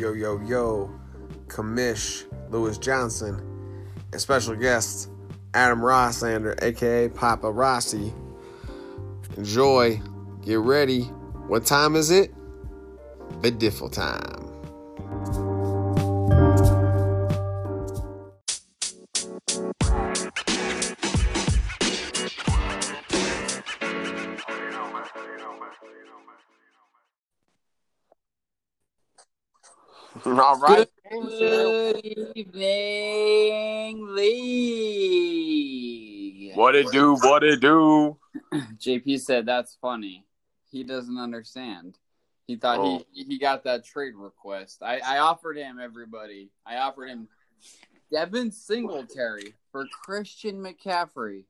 Yo, yo, yo, Commish Lewis Johnson, and special guest Adam Rossander, aka Papa Rossi. Enjoy, get ready. What time is it? Bidiffle time. All right. Good evening, League. What it do? What it do? JP said that's funny. He doesn't understand. He thought Oh. he he got that trade request. I, I offered him everybody. I offered him Devin Singletary for Christian McCaffrey.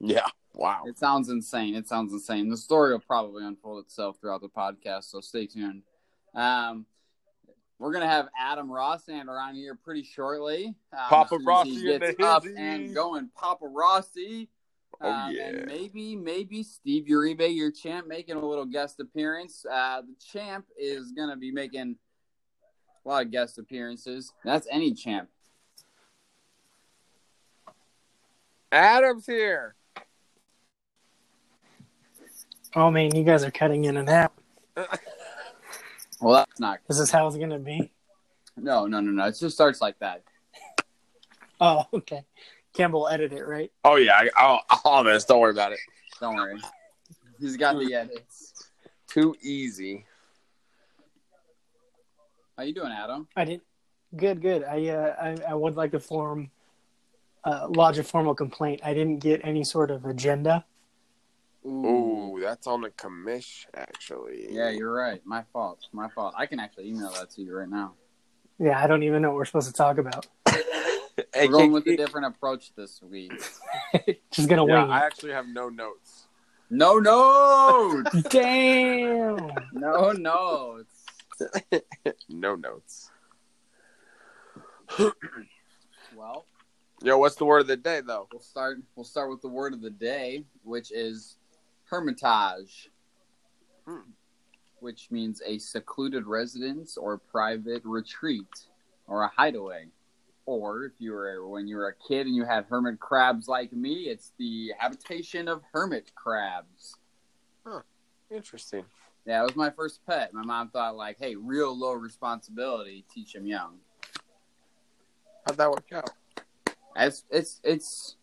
Yeah. Wow. It sounds insane. It sounds insane. The story will probably unfold itself throughout the podcast, so stay tuned. Um, we're gonna have Adam Rossander on here pretty shortly. Um, Papa as Rossi he gets up and going, Papa Rossi. Oh, Um, yeah. And maybe, maybe Steve Uribe, your champ, making a little guest appearance. Uh, the champ is gonna be making a lot of guest appearances. That's any champ. Adam's here. Oh man, you guys are cutting in and out. Well, that's not. Is this how it's gonna be? No, no, no, no. It just starts like that. Oh, okay. Campbell will edit it, right? Oh yeah, I, I'll, all this. Don't worry about it. Don't worry. He's got the edits. Too easy. How you doing, Adam? I didn't. Good, good. I uh, I, I would like to form uh, lodge a formal complaint. I didn't get any sort of agenda. Ooh, that's on the commish actually. Yeah, you're right. My fault. My fault. I can actually email that to you right now. Yeah, I don't even know what we're supposed to talk about. We're going with a different approach this week. Just gonna yeah, wing I actually have no notes. No, no, it. Damn. no, no. It's, No notes. well, Yo, what's the word of the day though? we'll start. We'll start with the word of the day, which is hermitage, Hmm. which means a secluded residence or private retreat or a hideaway. Or if you were when you were a kid and you had hermit crabs like me, it's the habitation of hermit crabs. Interesting. Yeah, it was my first pet. My mom thought like, hey, real low responsibility, teach him young. How'd that work out? It's it's it's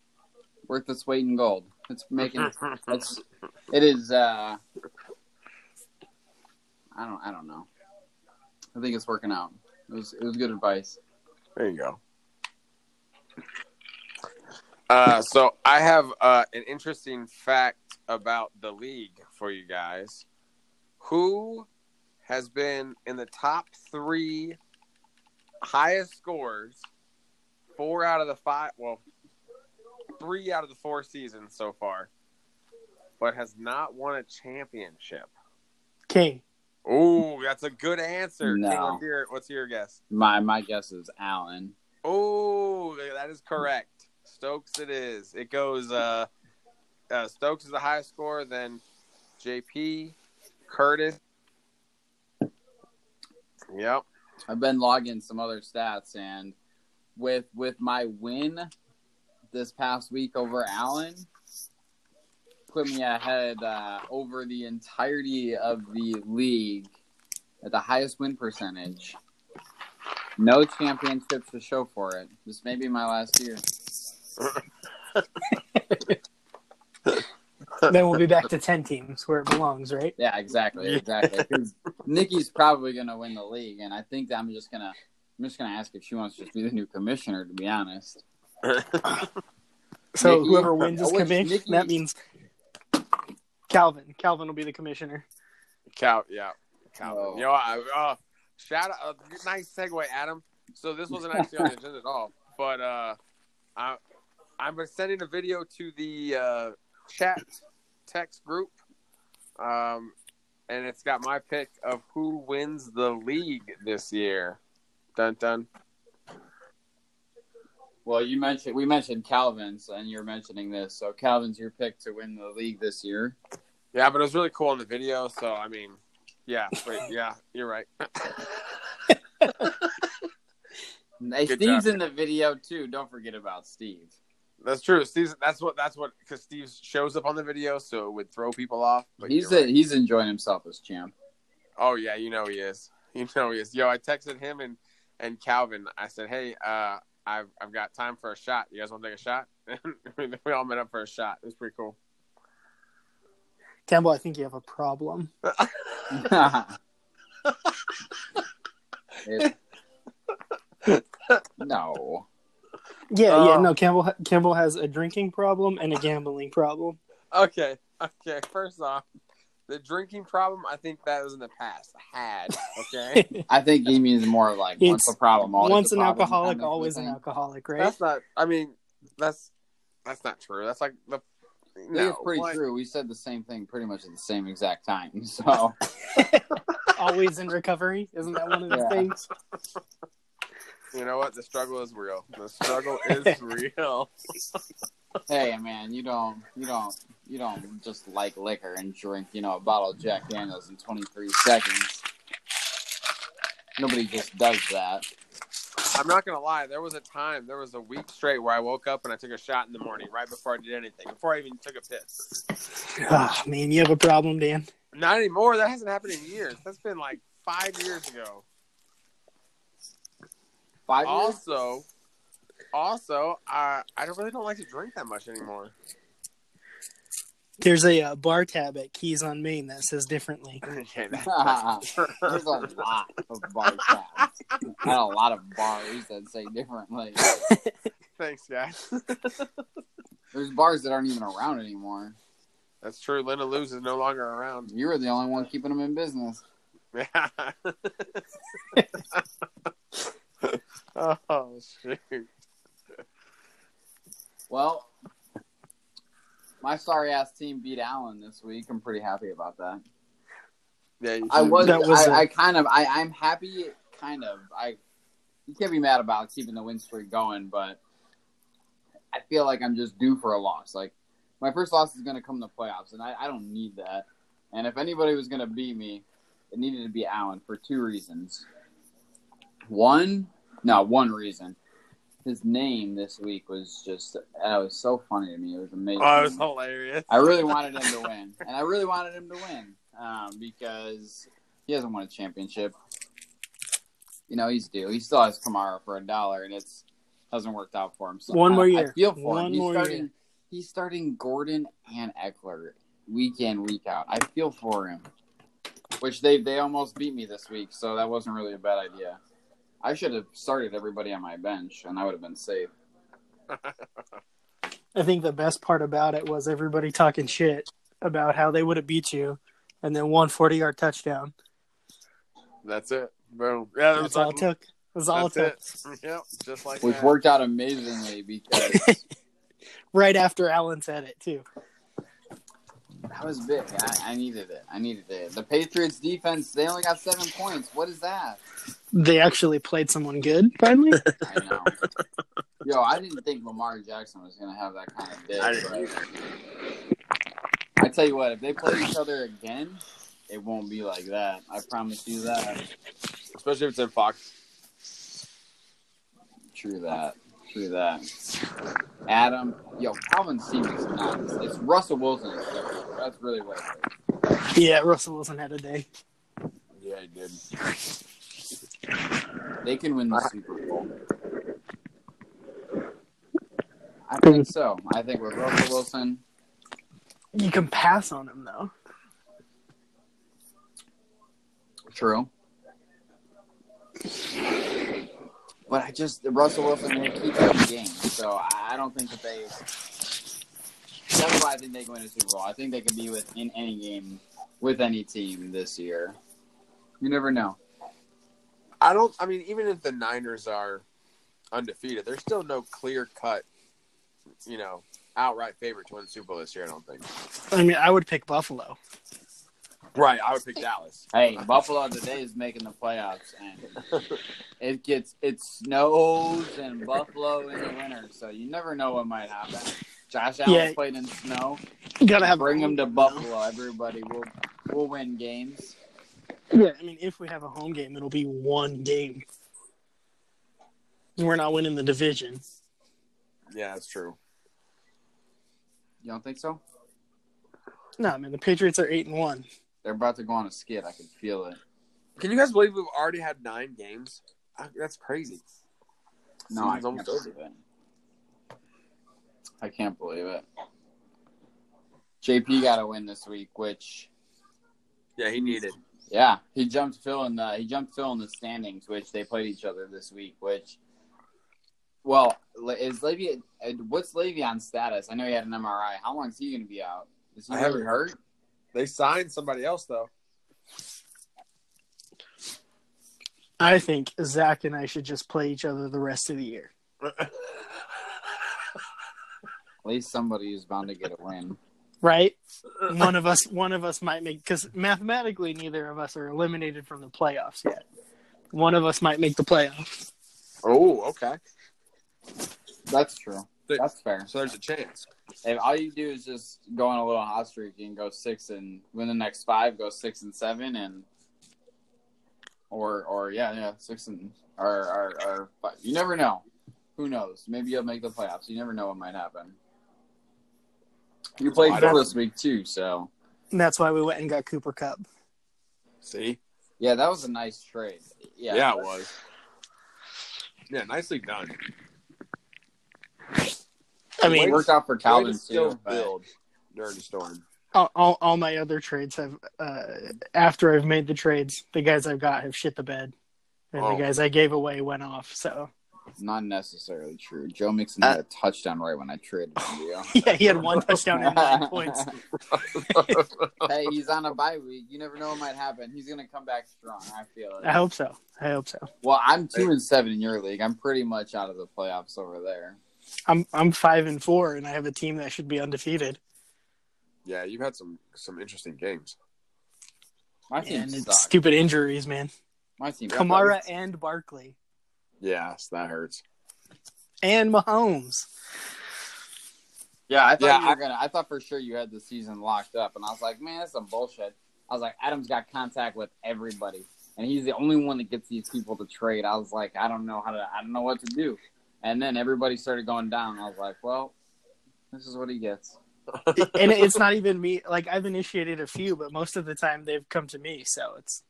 worth its weight in gold. It's making it's it is uh I don't I don't know. I think it's working out. It was it was good advice. There you go. Uh, so I have uh, an interesting fact about the league for you guys. Who has been in the top three highest scores four out of the five? Well, three out of the four seasons so far, but has not won a championship. King. Oh, that's a good answer. No. King, what's your what's your guess? My my guess is Allen. Oh, that is correct. Stokes, it is. It goes. Uh, uh, Stokes is the highest score, then JP, Curtis. Yep. I've been logging some other stats and with with my win this past week over Allen put me ahead uh, over the entirety of the league at the highest win percentage. No championships to show for it. This may be my last year. then we'll be back to ten teams where it belongs, right? Yeah, exactly, exactly. Nikki's probably gonna win the league, and I think I'm just gonna I'm just gonna ask if she wants to just be the new commissioner. To be honest. So Nikki- whoever wins is which commissioner. That means Calvin. Calvin will be the commissioner. Cal, yeah. Cal. Oh. You know, I, uh, shout out. Uh, nice segue, Adam. So this wasn't actually on the agenda at all, but uh, I, I'm sending a video to the uh, chat text group, um, and it's got my pick of who wins the league this year. Dun dun. Well, you mentioned we mentioned Calvin's, and you're mentioning this. So Calvin's your pick to win the league this year. Yeah, but it was really cool in the video. So I mean, yeah, wait, yeah, you're right. Hey, Good Steve's job. in the video too. Don't forget about Steve. That's true. Steve's that's what that's what because Steve shows up on the video, so it would throw people off. But he's a, right. he's enjoying himself as champ. Oh yeah, you know he is. You know he is. Yo, I texted him and and Calvin. I said, hey, uh, I've I've got time for a shot. You guys want to take a shot? we all met up for a shot. It was pretty cool. Campbell, I think you have a problem. It- no. Yeah, yeah. Oh. No, Campbell. Campbell has a drinking problem and a gambling problem. Okay, okay. First off, the drinking problem. I think that was in the past. Had okay. I think he means more like once It's a problem, always Once a an problem alcoholic, kind of always an alcoholic, right? That's not. I mean, that's that's not true. That's like the. I No, it's pretty what? true. We said the same thing pretty much at the same exact time. So always in recovery. Isn't that one of the Yeah. things? You know what? The struggle is real. The struggle is real. Hey, man, you don't, you don't, you don't just like liquor and drink, you know, a bottle of Jack Daniels in 23 seconds. Nobody just does that. I'm not gonna lie. There was a time, there was a week straight where I woke up and I took a shot in the morning, right before I did anything, before I even took a piss. Ah, man, you have a problem, Dan. Not anymore. That hasn't happened in years. That's been like five years ago. Five years? Also, also, uh, I don't really don't like to drink that much anymore. There's a uh, bar tab at Keys on Main that says differently. Okay, that- There's a lot of bar tabs and a lot of bars that say differently. Thanks, guys. There's bars that aren't even around anymore. That's true. Linda Luz is no longer around. You were the only one keeping them in business. oh shoot! Well, my sorry ass team beat Allen this week. I'm pretty happy about that. Yeah, you I was, That was I, a- I kind of, I, I'm happy, kind of. I, you can't be mad about keeping the win streak going, but I feel like I'm just due for a loss. Like my first loss is going to come in the playoffs, and I, I don't need that. And if anybody was going to beat me, it needed to be Allen for two reasons. One, no, one reason. His name this week was just, that was so funny to me. It was amazing. Oh, it was hilarious. I really wanted him to win, and I really wanted him to win um, because he hasn't won a championship. You know, he's due. He still has Kamara for a dollar, and it's hasn't worked out for him. So One I- more I year. feel for One him. He's more starting. year. He's starting Gordon and Ekeler week in week out. I feel for him, which they they almost beat me this week, so that wasn't really a bad idea. I should have started everybody on my bench, and I would have been safe. I think the best part about it was everybody talking shit about how they would have beat you, and then one forty yard touchdown. That's it. Boom. Yeah, that That's was all it took. That's all it took. It. Yep, just like Which that. worked out amazingly because Right after Allen said it too. That was big. I, I needed it. I needed it. The Patriots defense, they only got seven points. What is that? They actually played someone good finally. I know. Yo, I didn't think Lamar Jackson was going to have that kind of day. I but I tell you what, if they play each other again, it won't be like that. I promise you that. Especially if it's in Fox. True that. True that. Adam, yo, Calvin Seaman's nuts. It's Russell Wilson. That's really what it is. yeah, Russell Wilson had a day. Yeah, he did. They can win the Super Bowl. I think so. I think with Russell Wilson, You can pass on him though. true. But I just Russell Wilson they keep the game. so I I don't think that they. That's why I think they go into a Super Bowl. I think they can be within any game with any team this year. You never know. I don't. I mean, even if the Niners are undefeated, there's still no clear cut, you know, outright favorite to win the Super Bowl this year. I don't think. I mean, I would pick Buffalo. Right. I would pick Dallas. Hey, Buffalo today is making the playoffs, and it gets it snows in Buffalo in the winter, so you never know what might happen. Josh Allen Yeah. played in snow. You gotta have Bring him to Buffalo. Everybody will will win games. Yeah, I mean, if we have a home game, it'll be one game. We're not winning the division. Yeah, that's true. You don't think so? No, man, the Patriots are eight and one. They're about to go on a skid. I can feel it. Can you guys believe we've already had nine games? I- That's crazy. No, I can't almost over. believe it. I can't believe it. JP got a win this week, which Yeah, he needed. Yeah, he jumped Phil in the he jumped Phil in the standings, which they played each other this week. Which, well, is Le'Veon? uh, What's Le'Veon's status? I know he had an MRI. How long is he going to be out? Is he I really haven't hurt? They signed somebody else though. I think Zach and I should just play each other the rest of the year. At least somebody is bound to get a win. Right? Uh, one of us one of us might make because mathematically neither of us are eliminated from the playoffs yet. One of us might make the playoffs. oh, okay. That's true. They- That's fair. So there's a chance. If all you do is just go on a little hot streak and go six and win the next five, go six and seven, and or or yeah yeah six and or or, or five. you never know. Who knows? Maybe you'll make the playoffs. You never know what might happen. You played I Phil this week too, so And that's why we went and got Cooper Kupp. See? yeah, that was a nice trade. Yeah, Yeah, it was. Yeah, nicely done. I mean, It mean, worked out for Way to Calvin still too. build during the storm. all, all, all my other trades have uh, after I've made the trades, the guys I've got have shit the bed. And Oh. the guys I gave away went off. So Not necessarily true. Joe Mixon uh, had a touchdown right when I traded him yeah, he had one touchdown and nine points. hey, he's on a bye week. You never know what might happen. He's gonna come back strong. I feel it. I hope so. I hope so. Well, I'm two and seven in your league. I'm pretty much out of the playoffs over there. I'm I'm five and four, and I have a team that should be undefeated. yeah, you've had some some interesting games. My team And it's stupid injuries, man. My team. Kamara and Barkley Yes, that hurts. and Mahomes. Yeah, I thought Yeah, you were I- gonna. I thought for sure you had the season locked up, and I was like, man, that's some bullshit. I was like, Adam's got contact with everybody, and he's the only one that gets these people to trade. I was like, I don't know how to. I don't know what to do. And then everybody started going down. I was like, well, this is what he gets. and it's not even me. Like I've initiated a few, but most of the time they've come to me. So it's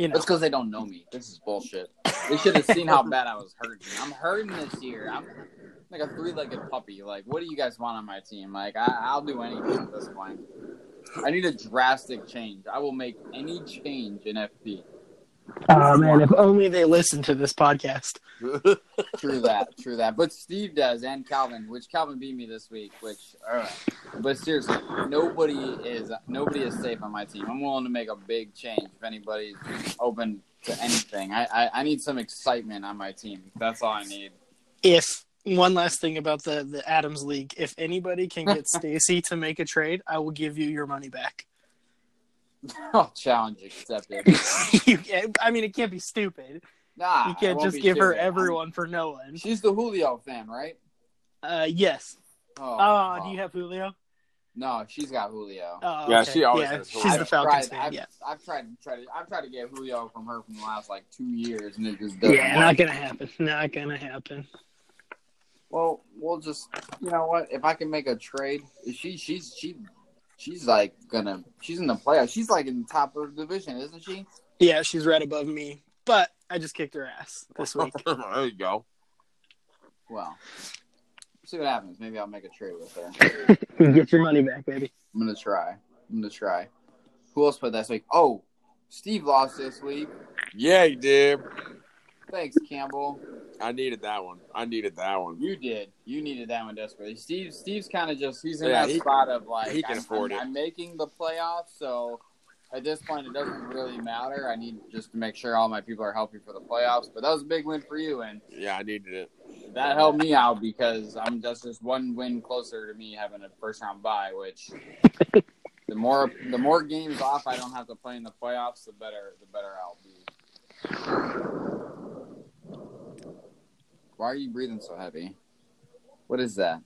you know That's because they don't know me. This is bullshit. They should have seen how bad I was hurting. I'm hurting this year. I'm like a three-legged puppy. Like, what do you guys want on my team? Like, I, I'll do anything at this point. I need a drastic change. I will make any change in FP. Oh uh, man, if only they listened to this podcast. True that. True that. But Steve does, and Calvin, which Calvin beat me this week. Which, all right. But seriously, nobody is nobody is safe on my team. I'm willing to make a big change if anybody's open to anything. I, I, I need some excitement on my team. That's all I need. If one last thing about the the Adams League, if anybody can get Stacy to make a trade, I will give you your money back. Oh, challenge accepted. you can't, I mean, it can't be stupid. Nah, You can't just be give her stupid. everyone for no one. She's the Julio fan, right? Uh, yes. Oh, Oh, oh. do you have Julio? No, she's got Julio. Oh, Yeah, she always yeah, has She's Julio. the Falcons tried, fan. I've, Yeah. I've tried, tried to, I've tried to get Julio from her from the last like two years, and it just doesn't Yeah, work. not gonna happen. Not gonna happen. Well, we'll just, you know what? If I can make a trade, she, she's, she, she's like gonna, she's in the playoffs. She's like in the top of the division, isn't she? Yeah, she's right above me, but I just kicked her ass this week. there you go. Well, see what happens. Maybe I'll make a trade with her. Get your money back, baby. I'm gonna try. I'm gonna try. Who else played last week? Oh, Steve lost this week. Yeah, you did. Thanks, Campbell. I needed that one. I needed that one. You did. You needed that one desperately. Steve. Steve's kind of just he's in Yeah, that he- spot of like he can I'm, afford I'm, it. I'm making the playoffs, so at this point it doesn't really matter. I need just to make sure all my people are healthy for the playoffs. But that was a big win for you, and Yeah, I needed it. that helped me out because I'm just just one win closer to me having a first round bye. Which the more the more games off I don't have to play in the playoffs, the better the better I'll be. Why are you breathing so heavy? What is that?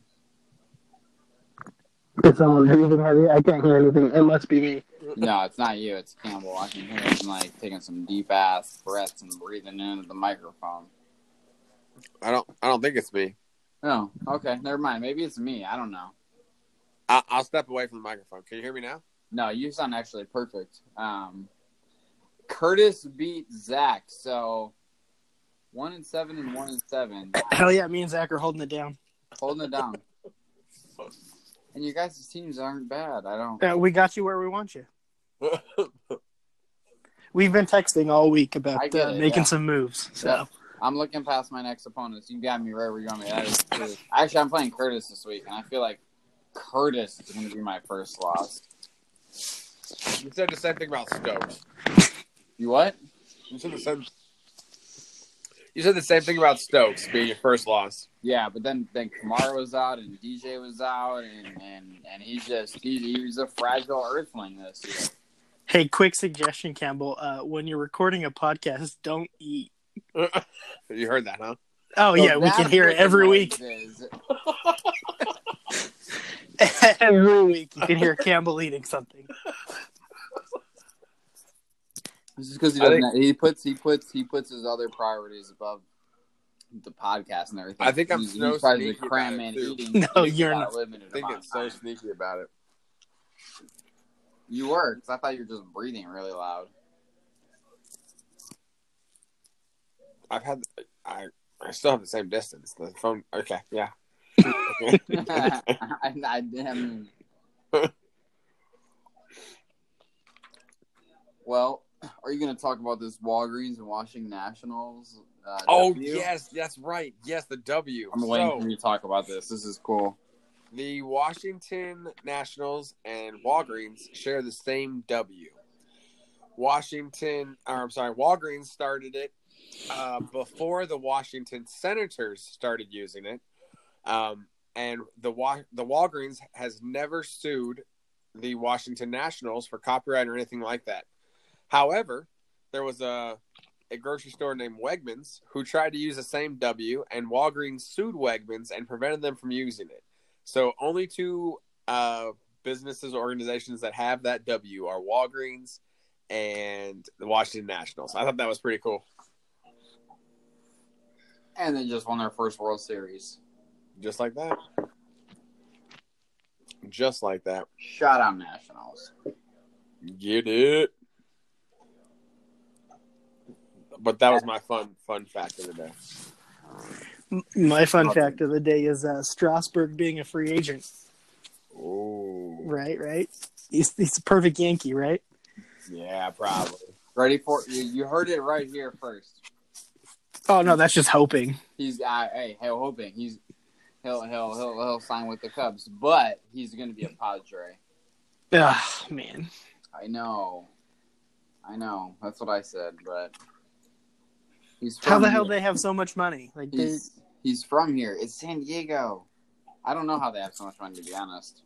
Is someone breathing heavy? I can't hear anything. It must be me. No, it's not you. It's Campbell. I can hear him like taking some deep ass breaths and breathing into the microphone. I don't. I don't think it's me. Oh, okay. Never mind. Maybe it's me. I don't know. I, I'll step away from the microphone. Can you hear me now? No, you sound actually perfect. Um, Curtis beat Zach, so one and seven and one and seven, Hell yeah, me and Zach are holding it down. holding it down. And you guys' teams aren't bad. I don't. Uh, we got you where we want you. We've been texting all week about get uh, it, making yeah. some moves. So Yeah. I'm looking past my next opponents. You got me right where you want me. That is true. Actually, I'm playing Curtis this week, and I feel like Curtis is going to be my first loss. you said the same thing about Stokes. You what? You said the same. You said the same thing about Stokes being your first loss. Yeah, but then then Kamara was out and DJ was out, and and, and he's just he, he's a fragile Earthling this year. hey, quick suggestion, Campbell. Uh, when you're recording a podcast, don't eat. you heard that, huh? Oh So yeah, we can hear it every week. every week, you can hear Campbell eating something. This is because he doesn't. he puts he puts he puts his other priorities above the podcast and everything. I think I'm He- so he tries to sneaky cram about in it, too. eating. No, you're not. I think amount it's so sneaky about it. You were, 'cause I thought you were just breathing really loud. I've had. I. I still have the same distance. The phone. Okay. Yeah. I, I, I mean, well, are you going to talk about this Walgreens and Washington Nationals? Uh, oh W? yes, that's right. Yes, the W. I'm waiting So, for you to talk about this. This is cool. the Washington Nationals and Walgreens share the same W. Washington, or I'm sorry, Walgreens started it uh, before the Washington Senators started using it, um, and the Wa- the Walgreens has never sued the Washington Nationals for copyright or anything like that. However, there was a a grocery store named Wegmans who tried to use the same W, and Walgreens sued Wegmans and prevented them from using it. So only two uh, businesses or organizations that have that W are Walgreens and the Washington Nationals. I thought that was pretty cool. And they just won their first World Series. Just like that. Just like that. Shout out Nationals. Get it. But that was my fun fun fact of the day. My fun fact of the day is uh, Strasburg being a free agent. Oh, Right, right. He's he's a perfect Yankee, right? yeah, probably. Ready for you? You heard it right here first. Oh no, that's just hoping. He's uh, hey, hey, hoping he's he'll he'll he'll he'll sign with the Cubs, but he's going to be a Padre. Ah, man. I know, I know. That's what I said, but he's How from the hell they have so much money? Like they He's he's from here. It's San Diego. I don't know how they have so much money to be honest.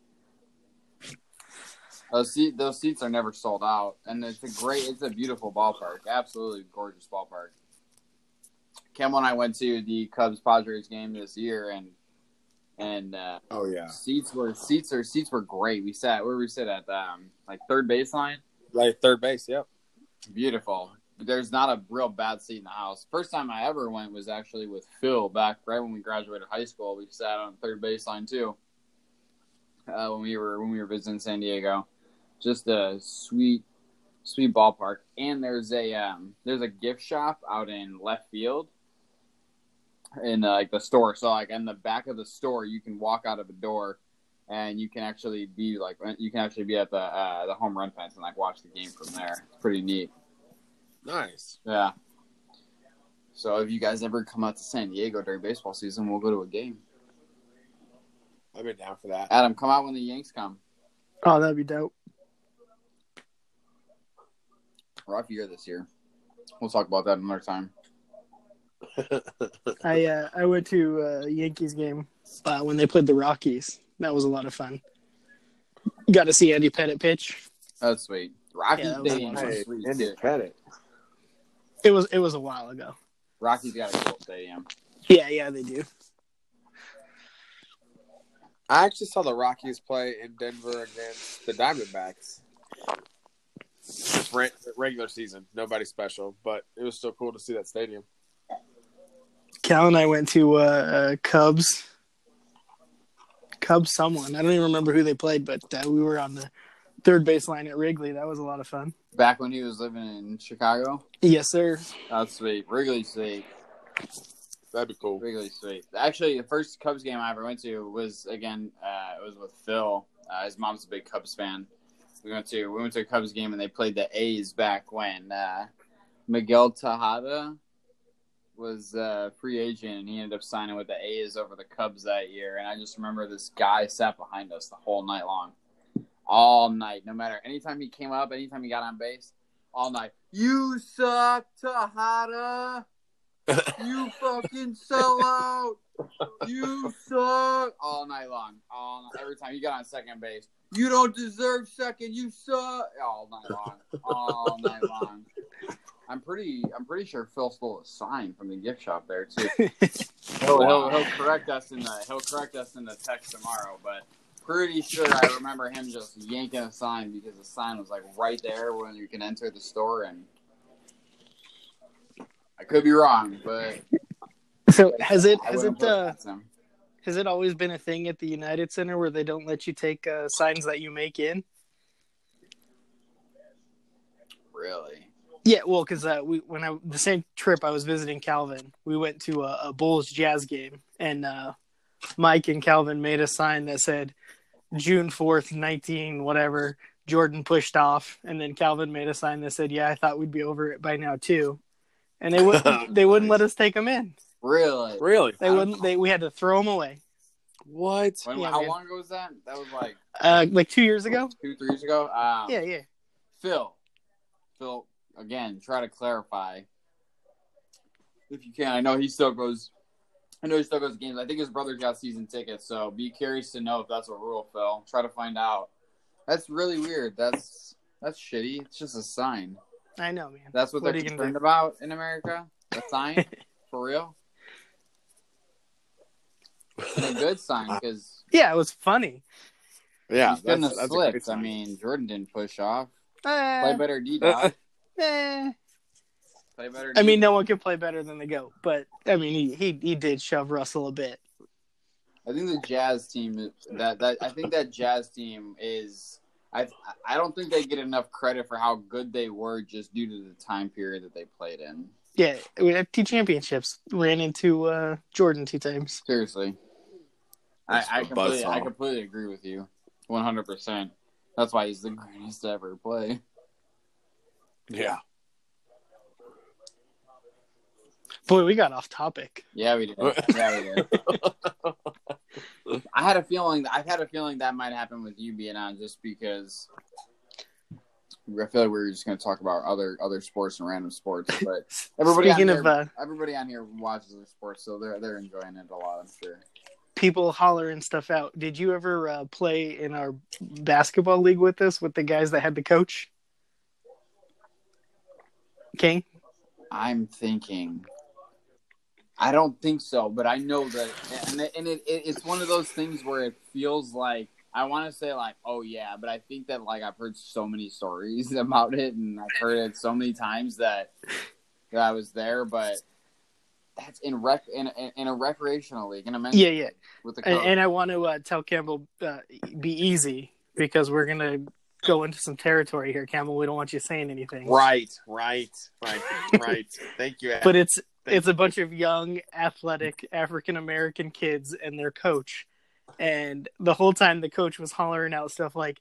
Those seat those seats are never sold out, and it's a great, it's a beautiful ballpark. Absolutely gorgeous ballpark. Campbell and I went to the Cubs Padres game this year, and and uh, Oh yeah. seats were seats are seats were great. We sat where we sit at um like third baseline. Like third base, yep. Beautiful. There's not a real bad seat in the house. First time I ever went was actually with Phil back right when we graduated high school. We sat on third baseline too. Uh, when we were when we were visiting San Diego, just a sweet, sweet ballpark. And there's a um, there's a gift shop out in left field, in uh, like the store. So like in the back of the store, you can walk out of a door, and you can actually be like you can actually be at the uh, the home run fence and like watch the game from there. It's pretty neat. Nice. Yeah. So if you guys ever come out to San Diego during baseball season, we'll go to a game. I've been down for that. Adam, come out when the Yanks come. Oh, that'd be dope. Rough year this year. We'll talk about that another time. I uh, I went to a Yankees game uh, when they played the Rockies. That was a lot of fun. Got to see Andy Pettitte pitch. That's sweet. Rocky Yeah, that was Stadium's sweet Andy too. Pettitte. It was it was a while ago. Rocky's got a cool stadium. Yeah, yeah, they do. I actually saw the Rockies play in Denver against the Diamondbacks. Just regular season, nobody special, but it was still cool to see that stadium. Cal and I went to uh, uh, Cubs. Cubs, someone I don't even remember who they played, but uh, we were on the third baseline at Wrigley. That was a lot of fun. Back when he was living in Chicago. Yes, sir. That's sweet. Wrigley sweet. That'd be cool. Wrigley sweet. Actually, the first Cubs game I ever went to was again. Uh, it was with Phil. Uh, his mom's a big Cubs fan. We went to we went to a Cubs game and they played the A's back when uh, Miguel Tejada was a free agent and he ended up signing with the A's over the Cubs that year. And I just remember this guy sat behind us the whole night long, all night. No matter anytime he came up, anytime he got on base, all night. You suck, Tejada. You fucking sell out. You suck. All night long. All night. Every time you got on second base, you don't deserve second. You suck. All night long. All night long. I'm pretty. I'm pretty sure Phil stole a sign from the gift shop there too. He'll, he'll, he'll correct us in the. He'll correct us in the text tomorrow, but pretty sure I remember him just yanking a sign because the sign was like right there when you can enter the store, and I could be wrong, but So has it I has it uh, has it always been a thing at the United Center where they don't let you take uh, signs that you make in? really. Yeah, well, because uh, we when I the same trip I was visiting Calvin, we went to a, a Bulls Jazz game, and uh, Mike and Calvin made a sign that said June fourth, nineteen whatever. Jordan pushed off, and then Calvin made a sign that said, "Yeah, I thought we'd be over it by now too," and they wouldn't they wouldn't let us take them in. Really? Really? They wouldn't. They we had to throw them away. What? When, Yeah, how man. long ago was that? That was like Uh, like two years ago. two, three years ago. Um, Yeah, yeah. Phil, Phil, again, try to clarify if you can. I know he still goes. I know he still goes to games. I think his brother's got season tickets, so be curious to know if that's a rule, Phil. Try to find out. That's really weird. That's that's shitty. It's just a sign. I know, man. That's what, What they're concerned about in America. A sign for real. A good sign because Yeah, it was funny. Yeah, he's been the that's, that's a great. I mean, Jordan didn't push off. Uh, Play better, D dog. eh. Play better. I mean, D. no one can play better than the goat, but I mean, he he, he did shove Russell a bit. I think the Jazz team that that I think that Jazz team is. I I don't think they get enough credit for how good they were just due to the time period that they played in. Yeah, we had two championships. Ran into uh, Jordan two times. Seriously, I, That's I a completely I completely agree with you, one hundred percent. That's why he's the greatest to ever play. yeah. Boy, we got off topic. Yeah, we did. Yeah, we did. I had a feeling. I had a feeling that might happen with you being on, just because. I feel like we were just going to talk about other other sports and random sports, but everybody Speaking on of here, uh, everybody on here watches the sports, so they're they're enjoying it a lot. I'm sure. people hollering stuff out, did you ever uh, play in our basketball league with us with the guys that had the coach? King? I'm thinking. I don't think so, but I know that, and, it, and it, it, it's one of those things where it feels like I want to say like, oh yeah, but I think that like I've heard so many stories about it, and I've heard it so many times that that I was there, but that's in rec in, in, in a recreational league in a men's Yeah, yeah. with the And, and I want to uh, tell Campbell, uh, be easy because we're going to go into some territory here, Campbell. We don't want you saying anything. Right, right, right, right. Thank you. But it's Thank it's a bunch of young, athletic African American kids and their coach. And the whole time the coach was hollering out stuff like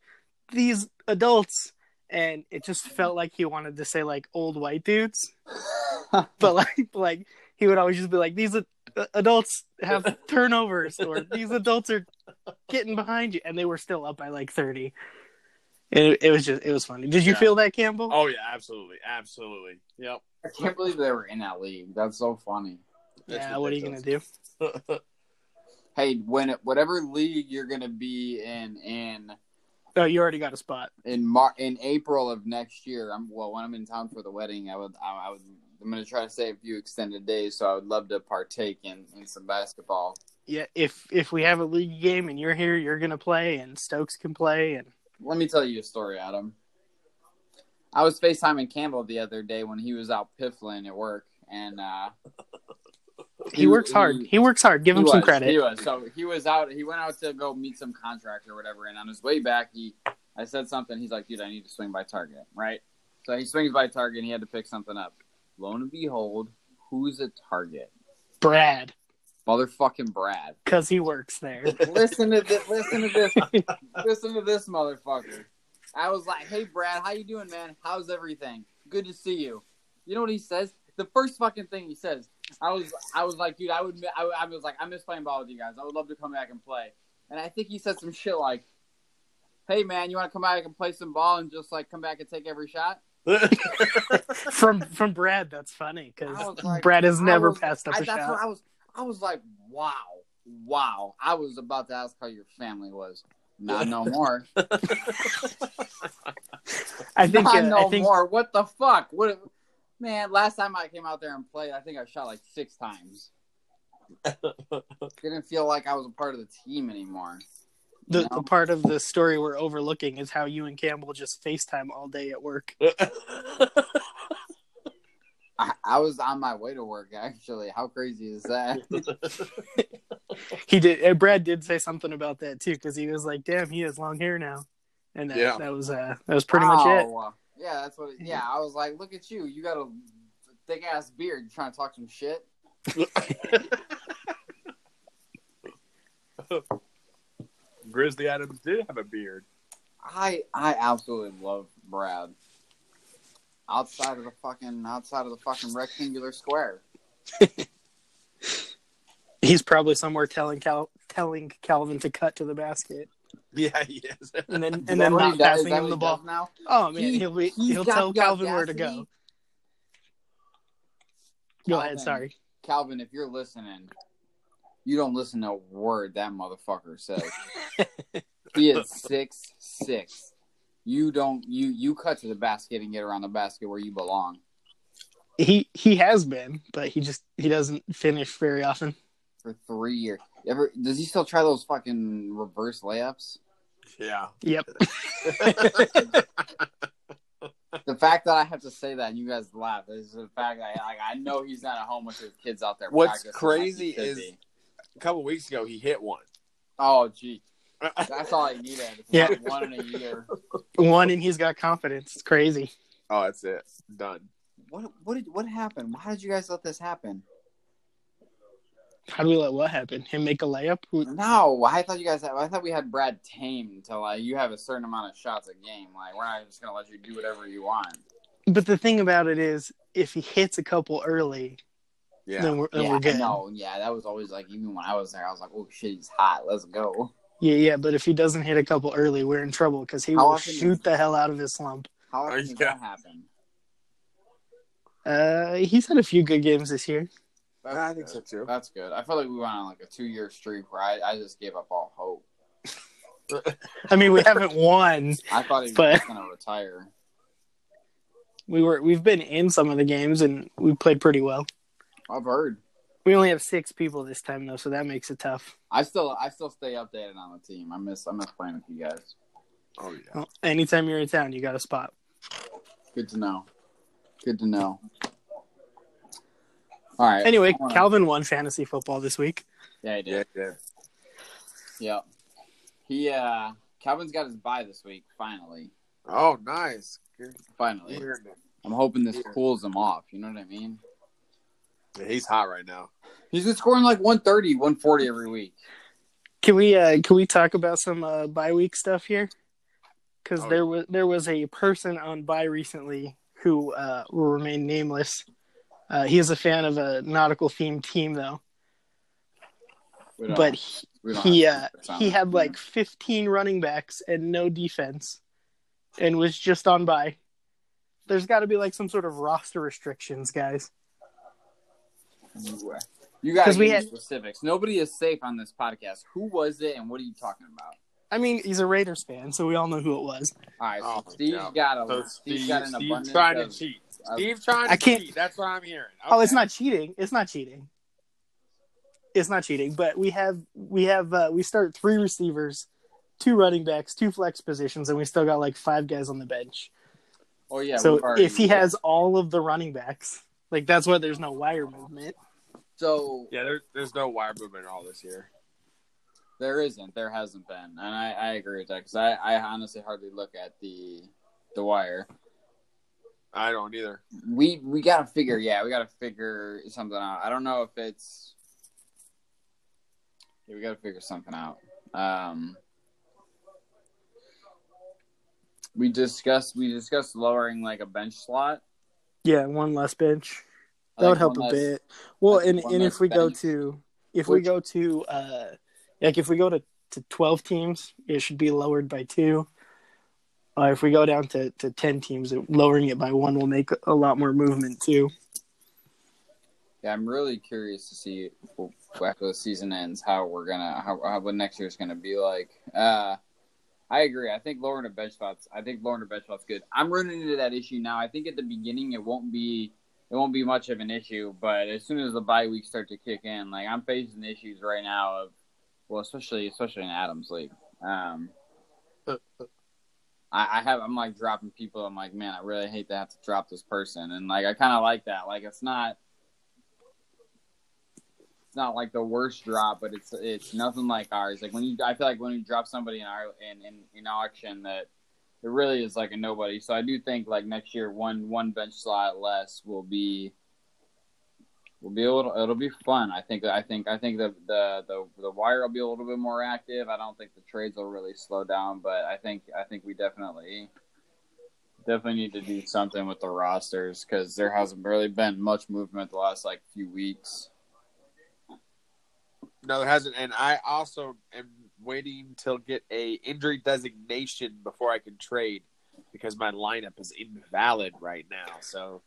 these adults and it just felt like he wanted to say like old white dudes. But like like he would always just be like these uh, adults have turnovers or these adults are getting behind you and they were still up by like 30. It, it was just it was funny. Did you Yeah. feel that Campbell? Oh yeah, absolutely, absolutely. Yep. I can't believe they were in that league. That's so funny. yeah, what are you going to do? Hey, when it, whatever league you're gonna be in in Oh, you already got a spot. in Mar- in April of next year, I'm well when I'm in town for the wedding. I would I, I would I'm gonna try to stay a few extended days, so I would love to partake in in some basketball. yeah, if if we have a league game and you're here, you're gonna play, and Stokes can play, and Let me tell you a story, Adam. I was FaceTiming Campbell the other day when he was out piffling at work, and uh, He works hard. He works hard. Give he him some credit. He was. So he was out. He went out to go meet some contractor or whatever. And on his way back, he, I said something. He's like, "Dude, I need to swing by Target." Right. So he swings by Target. and He had to pick something up. Lo and behold, who's at Target? Brad, Motherfucking Brad. because he works there. listen to this. Listen to this. listen to this, motherfucker. I was like, "Hey, Brad, how you doing, man? How's everything? Good to see you." You know what he says? The first fucking thing he says, I was, I was like, "Dude, I would." I, I was like, "I miss playing ball with you guys. I would love to come back and play." And I think he said some shit like, "Hey, man, you want to come back and play some ball and just like come back and take every shot?" from from Brad, that's funny because like- Brad has never was- passed up I, a that's shot. what I was. I was like, "Wow, wow." I was about to ask how your family was. Not no more. I think. Not uh, no I think. more. What the fuck? What? Man, last time I came out there and played, I think I shot like six times. Didn't feel like I was a part of the team anymore. The, you know? the part of the story we're overlooking is how you and Campbell just FaceTime all day at work. I, I was on my way to work. Actually, how crazy is that? He did. And Brad did say something about that too, because he was like, "Damn, he has long hair now," and that, Yeah. that was uh, that was pretty much it. Oh, Yeah, that's what. It, yeah, I was like, look at you. You got a thick ass beard. You trying to talk some shit? Grizzly Adams did have a beard. I I absolutely love Brad. Outside of the fucking outside of the fucking rectangular square. He's probably somewhere telling Cal telling Calvin to cut to the basket, Yeah, he is. and then and then not does, passing him the ball. Now? Oh man, he, he'll be, he'll tell the Calvin where to audacity. go. Go ahead. Sorry. Calvin. If you're listening, you don't listen to a word that motherfucker says. he is six six. You don't you you cut to the basket and get around the basket where you belong He he has been, but he just he doesn't finish very often. for three years. Ever does he still try those fucking reverse layups? Yeah. Yep. The fact that I have to say that and you guys laugh is the fact that I, like, I know he's not at home with his kids out there. What's practicing like crazy is- be. A couple weeks ago, he hit one. oh gee, that's all I needed. It's Yeah. one in a year. One and he's got confidence. It's crazy. oh, that's it. Done. What what did what happened? Why did you guys let this happen? How do we let what happen? Him make a layup? Who- No, I thought you guys. Had, I thought we had Brad tamed until like you have a certain amount of shots a game. Like we're not just gonna let you do whatever you want. But the thing about it is, if he hits a couple early, Yeah. then we're then yeah, we're good. no, yeah, that was always like even when I was there, I was like, oh shit, he's hot. Let's go. Yeah, yeah. But if he doesn't hit a couple early, we're in trouble because he How will often shoot is- the hell out of his slump. How often does yeah. that happen? Uh, he's had a few good games this year. That's I think good. so too. That's good. I feel like we went on like a two year streak where I, I just gave up all hope. I mean, we haven't won. I thought he was But- gonna retire. We were we've been in some of the games and we played pretty well. I've heard. We only have six people this time though, so that makes it tough. I still I still stay updated on the team. I miss I miss playing with you guys. Oh yeah. Well, anytime you're in town, you got a spot. Good to know. Good to know. All right. Anyway, wanna- Calvin won fantasy football this week. Yeah, he Yeah, did. yeah. Yep. He uh Calvin's got his bye this week, finally. Oh, nice. Good. Finally. Weird. I'm hoping this cools him off, you know what I mean? Yeah, he's hot right now. He's been scoring like 130, 140 every week. Can we uh can we talk about some uh bye week stuff here? Because Oh. there was there was a person on bye recently who uh will remain nameless. Uh, he is a fan of a nautical themed team though, but he, he uh he had like 15 running backs and no defense, and was just on bye. There's got to be like some sort of roster restrictions, guys. You guys to we give had- specifics. Nobody is safe on this podcast. Who was it, and what are you talking about? I mean, he's a Raiders fan, so we all know who it was. All right, so Oh, Steve's yeah. got a So Steve's Steve, got an Steve abundance trying of, to cheat. Steve trying to I can't- cheat. That's what I'm hearing. Oh, it's not cheating. It's not cheating. It's not cheating. But we have we have uh, we start three receivers, two running backs, two flex positions, and we still got like five guys on the bench. Oh yeah. so if he has all of the running backs, like that's why there's no wire movement. so Yeah, there, there's no wire movement at all this year. There isn't. There hasn't been, and I, I agree with that because I, I honestly hardly look at the the wire. I don't either. We we gotta figure. Yeah, we gotta figure something out. I don't know if it's. Yeah, we gotta figure something out. Um, we discussed we discussed lowering like a bench slot. Yeah, one less bench. That would help a less- bit. Well, think and, and if we go to if we go to uh like if we go to, to twelve teams, it should be lowered by two. Uh, if we go down to, to ten teams, lowering it by one will make a lot more movement too. Yeah, I'm really curious to see after the season ends how we're gonna how, how what next year's gonna be like. Uh, I agree. I think lowering the bench spots. I think lowering the bench spots good. I'm running into that issue now. I think at the beginning it won't be it won't be much of an issue, but as soon as the bye weeks start to kick in, like I'm facing issues right now of well, especially especially in Adams League. Um, I, I have I'm like dropping people. I'm like, man, I really hate to have to drop this person, and like I kind of like that. Like it's not not like the worst drop, but it's it's nothing like ours. Like when you, I feel like when you drop somebody in our in in, in auction that it really is like a nobody. So I do think like next year one one bench slot less will be will be a little it'll be fun. I think I think I think the the the the wire will be a little bit more active. I don't think the trades will really slow down, but I think I think we definitely definitely need to do something with the rosters because there hasn't really been much movement the last like few weeks. No, there hasn't. And I also am waiting till get a injury designation before I can trade because my lineup is invalid right now. So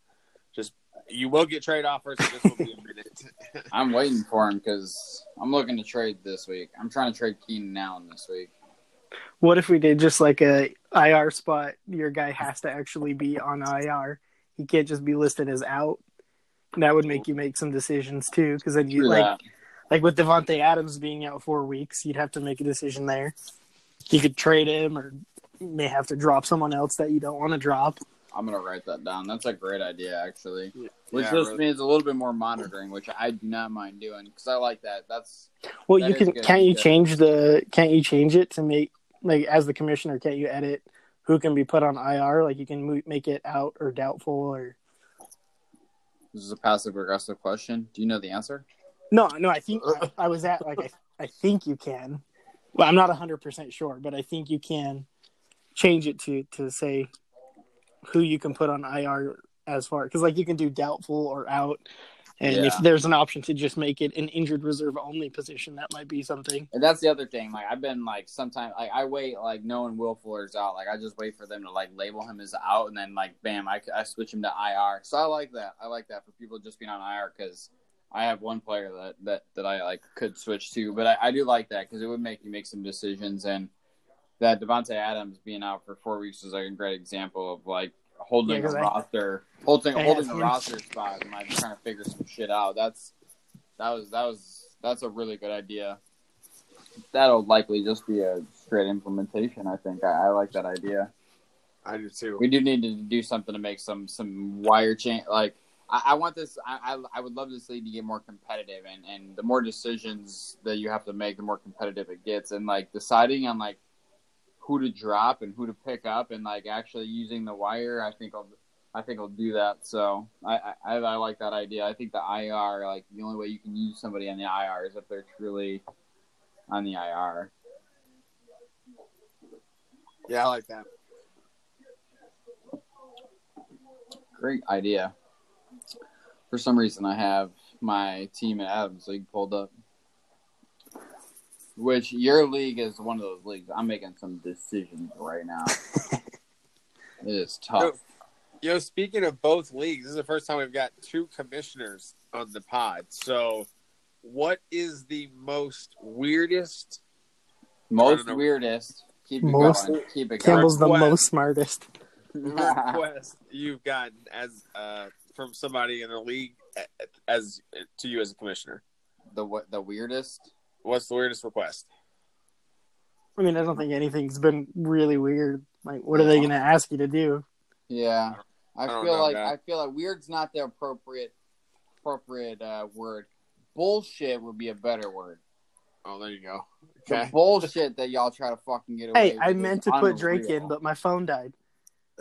just you will get trade offers. and This will be a minute. I'm waiting for him because I'm looking to trade this week. I'm trying to trade Keenan Allen this week. What if we did just like a IR spot? Your guy has to actually be on IR. He can't just be listed as out. That would make you make some decisions too, because then you True like that. Like with Davante Adams being out four weeks, you'd have to make a decision there. You could trade him, or you may have to drop someone else that you don't want to drop. I'm gonna write that down. That's a great idea, actually. Which Yeah, just really. means a little bit more monitoring, which I do not mind doing because I like that. That's Well, That you can can't you yeah. change the can't you change it to make like as the commissioner can't you edit who can be put on IR? Like you can make it out or doubtful or this is a passive aggressive question. Do you know the answer? No no I think uh. I, I was at like I, I think you can. Well, I'm not hundred percent sure, but I think you can change it to to say who you can put on IR as far because like you can do doubtful or out. And if there's an option to just make it an injured reserve only position, that might be something. And that's the other thing. Like I've been like sometimes like I wait like knowing Will Fuller's out. Like I just wait for them to like label him as out, and then like bam, I, I switch him to IR. So I like that. I like that for people just being on IR because I have one player that that that I like could switch to. But I, I do like that because it would make you make some decisions. And that Davante Adams being out for four weeks is like a great example of like holding Yeah, 'cause a I- roster, holding I holding a roster spot, and like trying to figure some shit out. That's that was that was that's a really good idea. That'll likely just be a straight implementation. I think I, I like that idea. I do too. We do need to do something to make some some wire change. Like I, I want this. I, I I would love this league to get more competitive, and and the more decisions that you have to make, the more competitive it gets. And like deciding on like who to drop and who to pick up, and like actually using the wire, I think I'll. I think I'll do that. So I, I I like that idea. I think the IR, like the only way you can use somebody on the IR is if they're truly on the IR. Yeah, I like that. Great idea. For some reason, I have my team in Adams League pulled up. Which your league is one of those leagues. I'm making some decisions right now. it is tough. Yo, speaking of both leagues, this is the first time we've got two commissioners on the pod. So, what is the most weirdest? Most weirdest. Keep it Most- going. Keep it going. Campbell's the Request. most smartest. request you've gotten as uh, from somebody in the league as to you as a commissioner? the what? The weirdest. What's the weirdest request? I mean, I don't think anything's been really weird. Like, what are they going to ask you to do? Yeah, I, I feel know, like guy. I feel like weird's not the appropriate appropriate uh, word. Bullshit would be a better word. Oh, there you go. The Okay. bullshit that y'all try to fucking get away. Hey, I with is meant to put Drake in, but my phone died.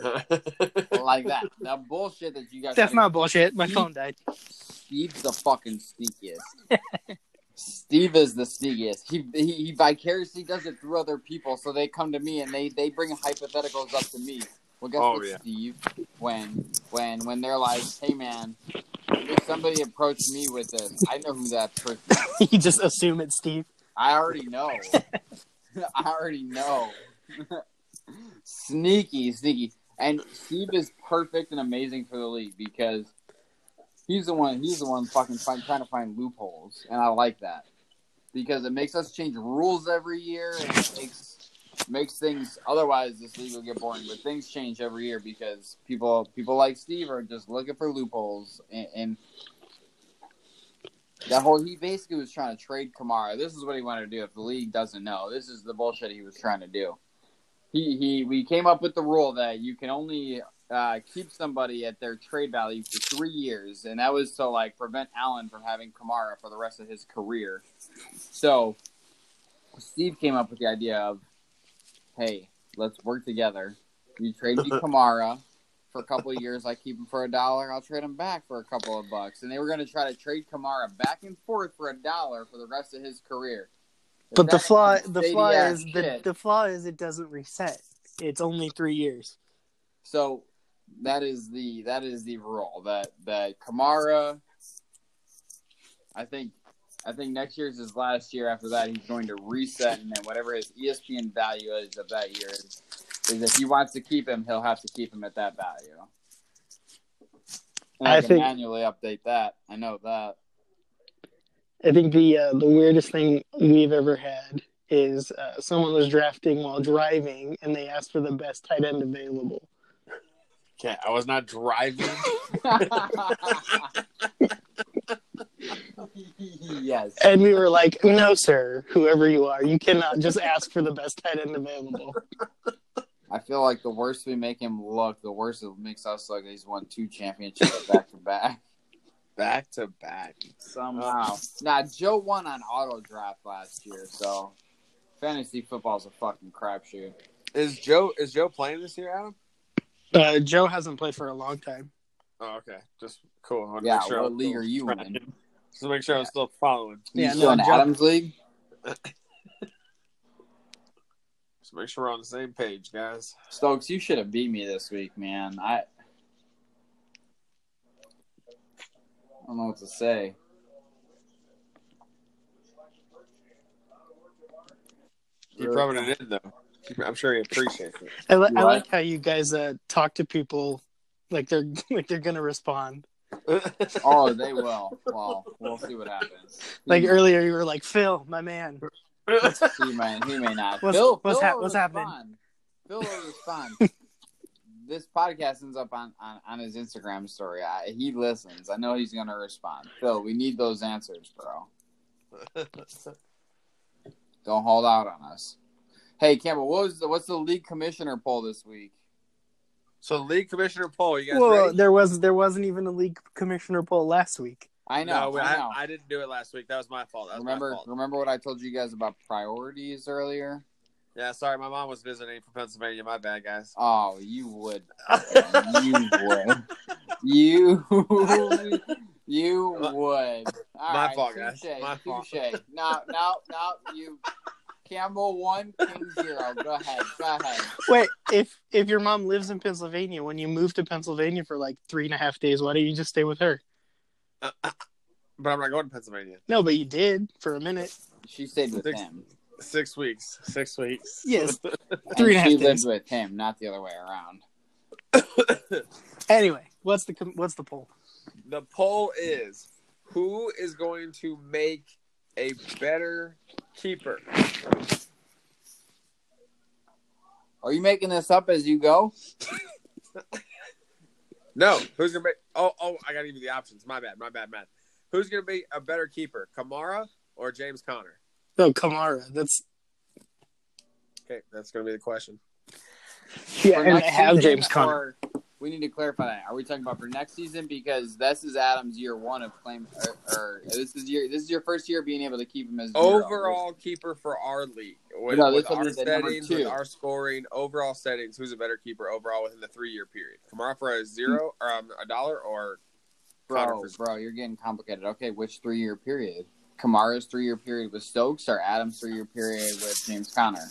Like that. That bullshit that you guys. That's not bullshit. My phone died. Steve's the fucking sneakiest. Steve is the sneakiest. He, he he vicariously does it through other people, so they come to me and they they bring hypotheticals up to me. Well, guess Oh, what, yeah. Steve? When when when they're like, "Hey, man, if somebody approached me with this, I know who that person." is. you just assume it's Steve. I already know. I already know. sneaky, sneaky. And Steve is perfect and amazing for the league because he's the one. He's the one fucking find, trying to find loopholes, and I like that because it makes us change rules every year and it makes makes things. Otherwise, this league will get boring. But things change every year because people people like Steve are just looking for loopholes and. and that whole he basically was trying to trade Kamara. This is what he wanted to do. If the league doesn't know, this is the bullshit he was trying to do. He he we came up with the rule that you can only uh, keep somebody at their trade value for three years, and that was to like prevent Allen from having Kamara for the rest of his career. So Steve came up with the idea of, hey, let's work together. You trade me Kamara for a couple of years. I keep him for a dollar. I'll trade him back for a couple of bucks. And they were going to try to trade Kamara back and forth for a dollar for the rest of his career. But the flaw, the flaw is the the flaw is it doesn't reset. It's only three years. So that is the that is the rule that that Kamara. I think I think next year's his last year. After that, he's going to reset, and then whatever his ESPN value is of that year is, is if he wants to keep him, he'll have to keep him at that value. And I, I can think- manually update that. I know that. I think the uh, the weirdest thing we've ever had is uh, someone was drafting while driving, and they asked for the best tight end available. Okay, I was not driving. yes. And we were like, "No, sir. Whoever you are, you cannot just ask for the best tight end available." I feel like the worse we make him look, the worse it makes us look. He's won two championships back to back. Back to back. Somehow. Nah, Joe won on auto draft last year, so fantasy football's a fucking crapshoot. Is Joe is Joe playing this year, Adam? Uh, Joe hasn't played for a long time. Oh, okay. Just cool. I wanna Yeah, make sure what I'm league still are you tracking. in? Just make sure I'm still following. You Yeah, still no, in Joe- Adams League? Just make sure we're on the same page, guys. Stokes, you should have beat me this week, man. I I don't know what to say. Keep rubbing it in though. I'm sure he appreciates it. I, li- I like how you guys uh, talk to people like they're like they're gonna respond. Oh, they will. Well, we'll see what happens. Like He- earlier, you were like, "Phil, my man." He may, he may not. What's- Phil, what's Phil hap- will what's happening? Phil will respond. this podcast ends up on, on, on his Instagram story. I, he listens. I know he's going to respond. Phil, we need those answers, bro. Don't hold out on us. Hey, Campbell, what was the, what's the league commissioner poll this week? so league commissioner poll, you guys Well, ready? there was there wasn't even a league commissioner poll last week. I know. no, I I, know. I, didn't do it last week. That was my fault. That was remember, my fault. remember what I told you guys about priorities earlier? Yeah, sorry, my mom was visiting from Pennsylvania. My bad, guys. Oh, you would. you would. You you would. All My right, fault, guys. touche, My fault. touche. No, no, no. You Campbell one, King zero. Go ahead. Go ahead. Wait, if if your mom lives in Pennsylvania, when you move to Pennsylvania for like three and a half days, why don't you just stay with her? Uh, uh, but I'm not going to Pennsylvania. No, but you did for a minute. She stayed with Six- him. Six weeks. Six weeks. Yes, And three and a half she days. lived with him, not the other way around. Anyway, what's the what's the poll? the poll is who is going to make a better keeper? Are you making this up as you go? No, who's gonna be? Oh, oh, I gotta give you the options. My bad, my bad, Matt. Who's gonna be a better keeper, Kamara or James Conner? Oh, Kamara. That's Okay, that's gonna be the question. yeah, For and I have season, James Conner. we need to clarify that. Are we talking about for next season? Because this is Adam's year one of claim, or, or this is your this is your first year being able to keep him as zero. Overall keeper for our league. With, No, with this will our be the number settings, two. with our scoring, overall settings, who's a better keeper overall within the three year period? Kamara for a zero or um, a dollar or bro, bro, you're getting complicated. Okay, which three year period? Kamara's three year period with Stokes or Adam's three year period with James Conner?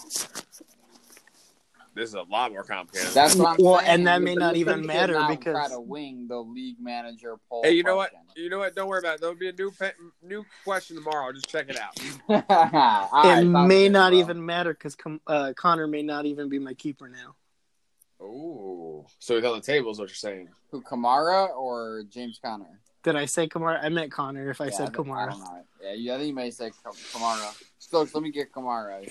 this is a lot more complicated. That's what I'm Well, saying. and that may not even should matter not because- try to wing the league manager poll. hey, you know what? question. You know what? Don't worry about it. There'll be a new pe- new question tomorrow. I'll just check it out. It sounds may not bro. even matter because uh, Conner may not even be my keeper now. Ooh, so it's on the table is what you're saying. Who Kamara or James Conner? Did I say Kamara? I meant Conner. If I Yeah, said think- I Kamara, don't. Yeah, you, I think you may say Kamara. Stokes, let me get Kamara.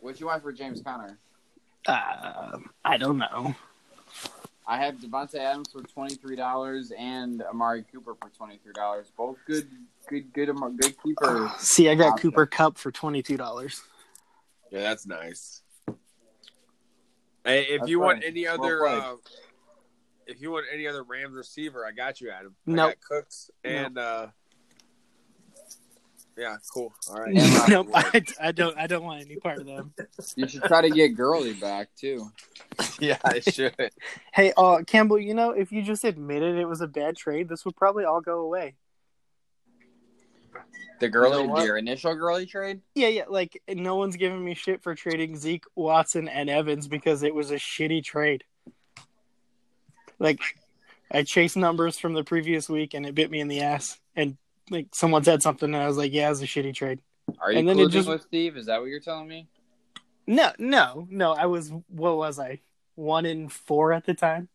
What you want for James Conner? uh, I don't know. I have Davante Adams for twenty three dollars and Amari Cooper for twenty three dollars. Both good, good, good, Am- good keepers. See, I got Option. Cooper Kupp for twenty two dollars. Yeah, that's nice. Hey, if That's you want any Well other, uh, if you want any other Rams receiver, I got you, Adam. No Nope. Cooks and uh, yeah, cool. All right. And nope, I, I don't. I don't want any part of them. You should try to get Gurley back too. yeah, I should. Hey, uh, Campbell, you know, if you just admitted it was a bad trade, this would probably all go away. The Gurley, You know your initial Gurley trade. Yeah, yeah. Like no one's giving me shit for trading Zeke, Watson, and Evans because it was a shitty trade. Like, I chased numbers from the previous week and it bit me in the ass. And like someone said something, and I was like, "Yeah, it was a shitty trade." Are you And then it just- with Steve? Is that what you're telling me? No, no, no. I was what was I? One in four at the time.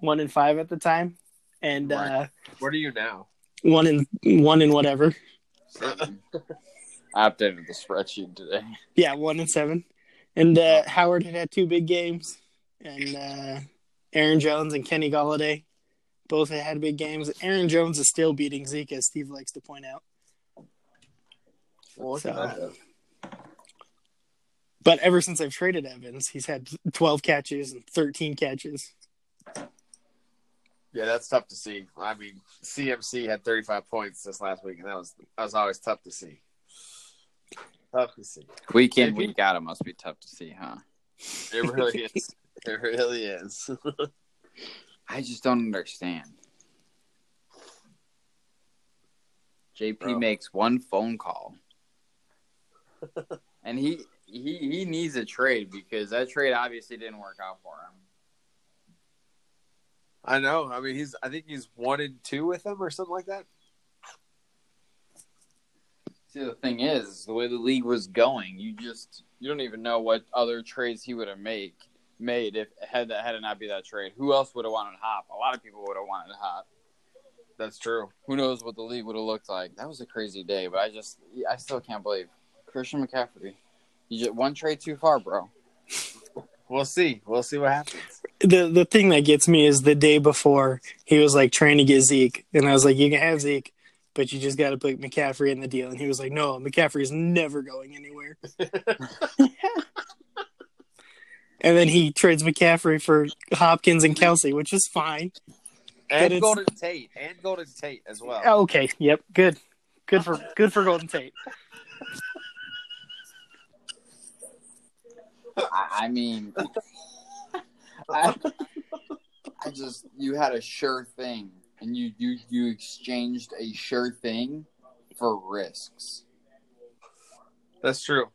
One in five at the time, and uh, What are you now? One in one in whatever. I updated the spreadsheet today. Yeah, one and seven. And uh, Howard had had two big games, and uh, Aaron Jones and Kenny Golladay both had had big games. Aaron Jones is still beating Zeke, as Steve likes to point out. Well, So- But ever since I've traded Evans, he's had 12 catches and 13 catches. Yeah, that's tough to see. I mean, CMC had 35 points this last week, and that was that was always tough to see. Tough to see. Week in, week out, it must be tough to see, huh? It really is. It really is. I just don't understand. JP Bro. makes one phone call, and he he he needs a trade because that trade obviously didn't work out for him. I know. I mean, he's. I think he's one and two with them or something like that. See, the thing is, the way the league was going, you just you don't even know what other trades he would have made made if had that had it not be that trade. Who else would have wanted Hop? A lot of people would have wanted Hop. That's true. Who knows what the league would have looked like? That was a crazy day, but I just I still can't believe Christian McCaffrey. You just one trade too far, bro. We'll see. We'll see what happens. The the thing that gets me is the day before he was like trying to get Zeke, and I was like, "You can have Zeke, but you just got to put McCaffrey in the deal." And he was like, "No, McCaffrey's never going anywhere." and then he trades McCaffrey for Hopkins and Kelce, which is fine. And Golden Tate. And Golden Tate as well. Oh, okay, yep, good, good for good for Golden Tate. I, I mean, I, I just you had a sure thing, and you you you exchanged a sure thing for risks. That's true.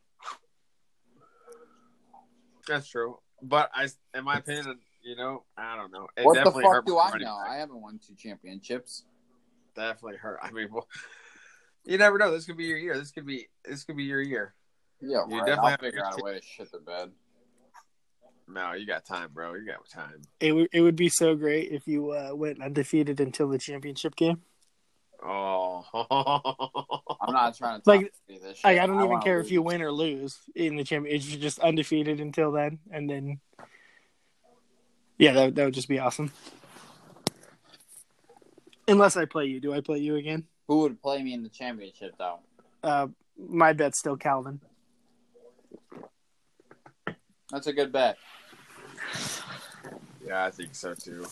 That's true. But I, in my opinion, you know, I don't know. It what the fuck hurt do I know? back. I haven't won two championships. Definitely hurt. I mean, well, you never know. This could be your year. This could be. This could be your year. Yeah, You right. definitely I'll have figure out a way to shit the bed. No, you got time, bro. You got time. It would it would be so great if you uh, went undefeated until the championship game. Oh, I'm not trying to Like- top this shit. Like I don't even wanna care if you win or lose in the champion. You're just undefeated until then, and then yeah, that that would just be awesome. Unless I play you, do I play you again? Who would play me in the championship though? Uh, my bet's still Calvin. That's a good bet. Yeah, I think so too.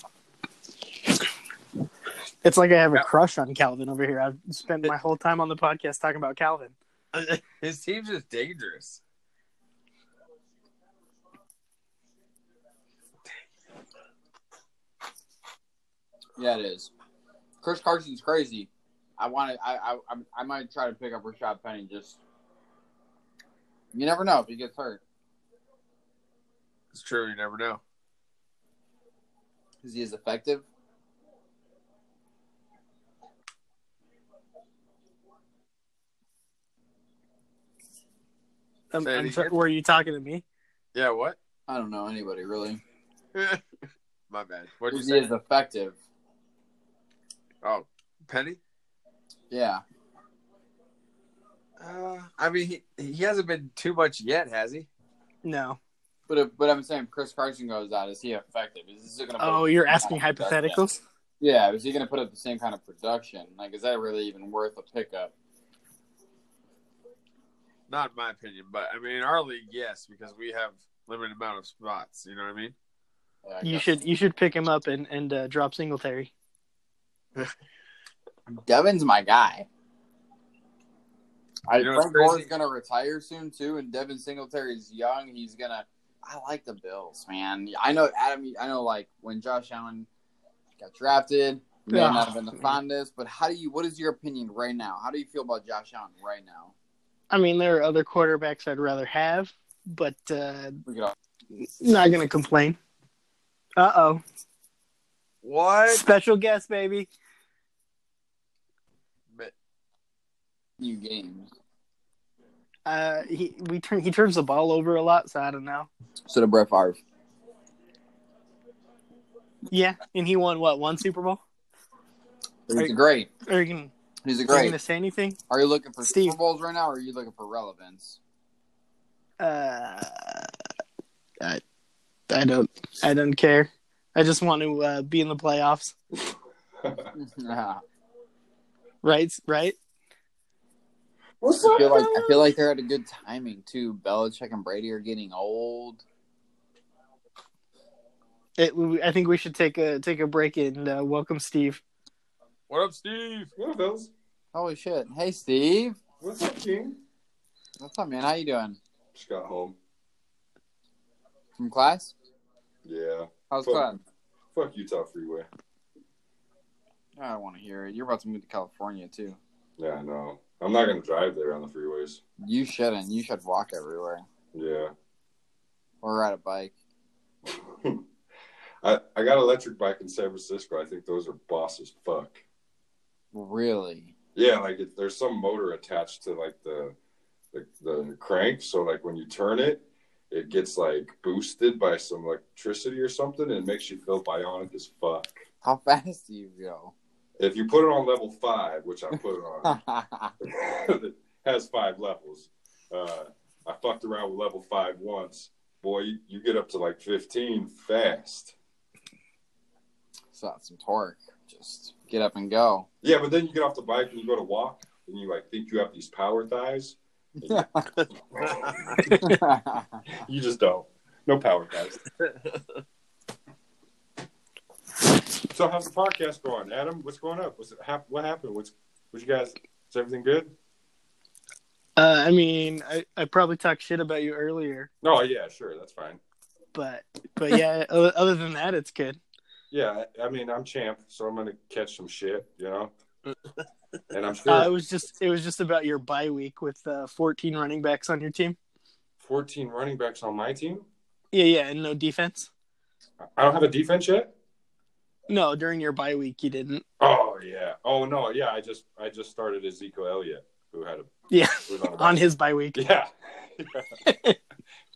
It's like I have a crush on Calvin over here. I've spent my whole time on the podcast talking about Calvin. His team's just dangerous. Yeah, it is. Chris Carson's crazy. I want to. I, I I I might try to pick up Rashad Penny. Just you never know if he gets hurt. It's true. You never know. Is he as effective? Um, Say it I'm sorry, were you talking to me? Yeah. What? I don't know anybody really. My bad. What'd you Is say? as effective? Oh, Penny. Yeah. Uh, I mean, he he hasn't been too much yet, has he? No. But if, but I'm saying Chris Carson goes out, is he effective? Is he gonna? Oh, you're asking kind of hypotheticals? Yeah, is he going to put up the same kind of production? Like, is that really even worth a pickup? Not in my opinion, but I mean, in our league, yes, because we have limited amount of spots. You know what I mean? Yeah, I You should you should pick him up and and uh, drop Singletary. Devin's my guy. I You know Frank Gore's crazy? gonna retire soon too, and Devin Singletary's young. He's gonna. I like the Bills, man. I know Adam. I know like when Josh Allen got drafted, may Yeah. not have been the fondest, but how do you? What is your opinion right now? How do you feel about Josh Allen right now? I mean, there are other quarterbacks I'd rather have, but uh, Look at not gonna complain. Uh oh, What? special guest, baby. new games. Uh, he we turn he turns the ball over a lot, so I don't know. So the Brett Favre. Yeah, and he won what one Super Bowl? He's Are- a great. Are you gonna, He's a are you great. gonna say anything? Are you looking for Steve. Super Bowls right now, or are you looking for relevance? Uh, I I don't I don't care. I just want to uh, be in the playoffs. I Right, right. What's feel like I feel like they're at a good timing too. Belichick and Brady are getting old. It, I think we should take a take a break and uh, welcome Steve. What up, Steve? What up, fellas? Holy shit! Hey, Steve. What's up, King? What's up, man? How you doing? Just got home. From class? Yeah. How's Fuck. class? Fuck Utah Freeway. I don't want to hear it. You're about to move to California too. Yeah, I know. I'm not gonna drive there on the freeways. You shouldn't. You should walk everywhere Yeah. or ride a bike. I, I got an electric bike in San Francisco. I think those are boss as fuck. Really? Yeah, like it, there's some motor attached to like the, the the crank, so like when you turn it, it gets like boosted by some electricity or something, and it makes you feel bionic as fuck. How fast do you go? If you put it on level five, which I put it on, has five levels. Uh, I fucked around with level five once. Boy, you, you get up to like 15 fast. so that's some torque. Just get up and go. Yeah, but then you get off the bike and you go to walk, and you like think you have these power thighs. You just don't. No power thighs. So how's the podcast going, Adam? What's going up? What's hap- what happened? What's what you guys? Is everything good? Uh, I mean, I, I probably talked shit about you earlier, Oh yeah, sure, that's fine. but but yeah, other, than that, it's good. Yeah, I I mean I'm champ, so I'm gonna catch some shit, you know. And I'm sure Uh, it was just it was just about your bye week with uh, 14 running backs on your team. 14 running backs on my team. Yeah, yeah, and no defense. I don't have a defense yet. No, during your bye week, you didn't. Oh yeah. Oh no, yeah. I just I just started Ezekiel Elliott, who had a Yeah, on, a on his bye week. Yeah.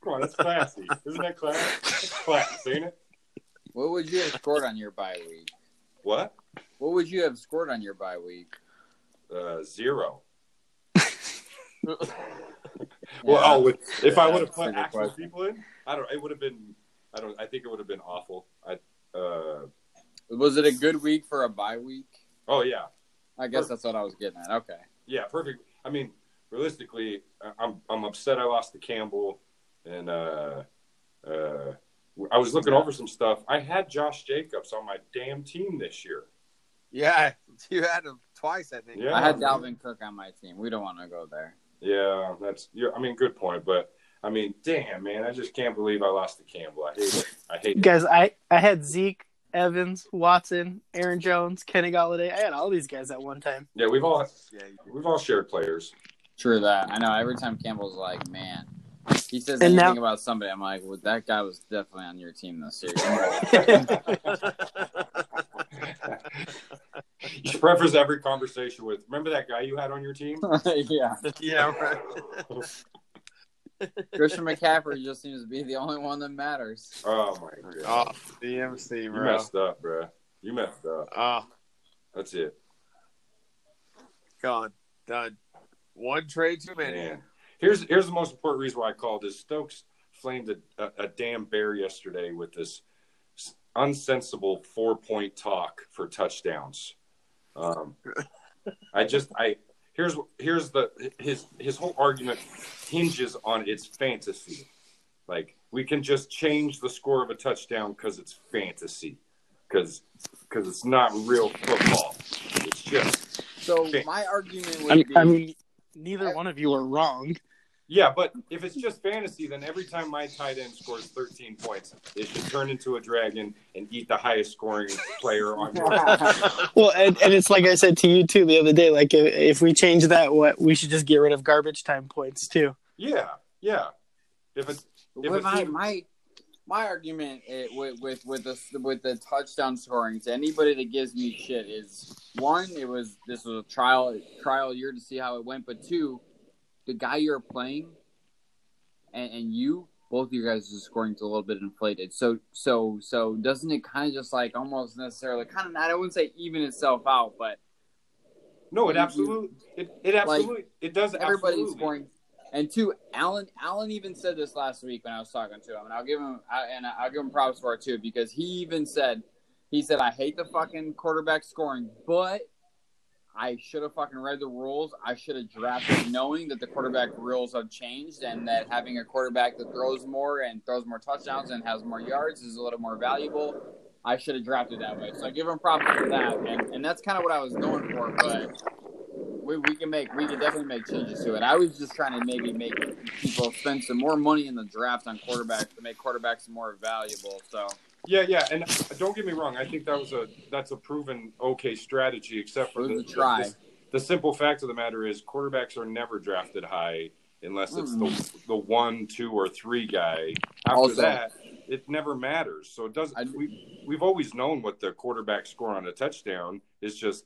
Come on, that's classy. Isn't that classy? That's class, ain't it? what would you have scored on your bye week? What? What would you have scored on your bye week? Uh, zero. Yeah, Well, oh, with, if I would have put actual question. people in, I don't. It would have been. I don't. I think it would have been awful. I. Uh. Was it a good week for a bye week? Oh yeah. I guess that's what I was getting at. Okay. Yeah. Perfect. I mean, realistically, I- I'm I'm upset I lost to Campbell, and uh, uh, I was looking over some stuff. I had Josh Jacobs on my damn team this year. Yeah, you had him twice, I think. Yeah. I had Dalvin Cook on my team. We don't want to go there. Yeah, that's. Yeah, I mean, good point, but I mean, damn, man, I just can't believe I lost to Campbell. I hate it. I hate it. Guys, I I had Zeke, Evans, Watson, Aaron Jones, Kenny Golladay. I had all these guys at one time. Yeah, we've all Yeah, we've all shared players. True that. I know. Every time Campbell's like, man, he says And anything now- about somebody, I'm like, well, that guy was definitely on your team this year. you should preface every conversation with, "Remember that guy you had on your team?" yeah. yeah, right. Christian McCaffrey just seems to be the only one that matters. Oh my Oh, god, DMC, you messed up, bro. You messed up. Oh, That's it, gone, done. One trade too many. man. Here's here's the most important reason why I called this. Stokes flamed a, a, a damn bear yesterday with this unsensible four point talk for touchdowns. Um, I just I here's here's the his his whole argument hinges on its fantasy. Like we can just change the score of a touchdown because it's fantasy, because because it's not real football. It's just So Okay. my argument would I, be, I mean, neither one of you are wrong. Yeah. But if it's just fantasy, then every time my tight end scores 13 points, it should turn into a dragon and eat the highest scoring player on your team. Well, and, and it's like I said to you too the other day. Like if, if we change that, what we should just get rid of garbage time points too. Yeah, yeah. If it's If with it's my, my my argument eh, with with with the with the touchdown scoring to anybody that gives me shit is one, it was this was a trial trial year to see how it went, but two, the guy you're playing and, and you both of you guys are scoring a little bit inflated. So so so doesn't it kind of just like almost necessarily kind of not I wouldn't say even itself out, but no, it You- absolutely it, it absolutely it does everybody's absolutely. scoring. And two, Alan Alan even said this last week when I was talking to him, and I'll give him I, and I'll give him props for it too because he even said he said I hate the fucking quarterback scoring, but I should have fucking read the rules. I should have drafted knowing that the quarterback rules have changed and that having a quarterback that throws more and throws more touchdowns and has more yards is a little more valuable. I should have drafted that way. So I give him props for that, and and that's kind of what I was going for, but we, we can make we can definitely make changes to it. I was just trying to maybe make people spend some more money in the draft on quarterbacks to make quarterbacks more valuable. So Yeah, yeah, and don't get me wrong. I think that was a that's a proven okay strategy, except for the, try. the, the simple fact of the matter is quarterbacks are never drafted high unless it's the the one, two, or three guy. After Also- that, it never matters. So it doesn't. I- we we've always known what the quarterback score on a touchdown is. Just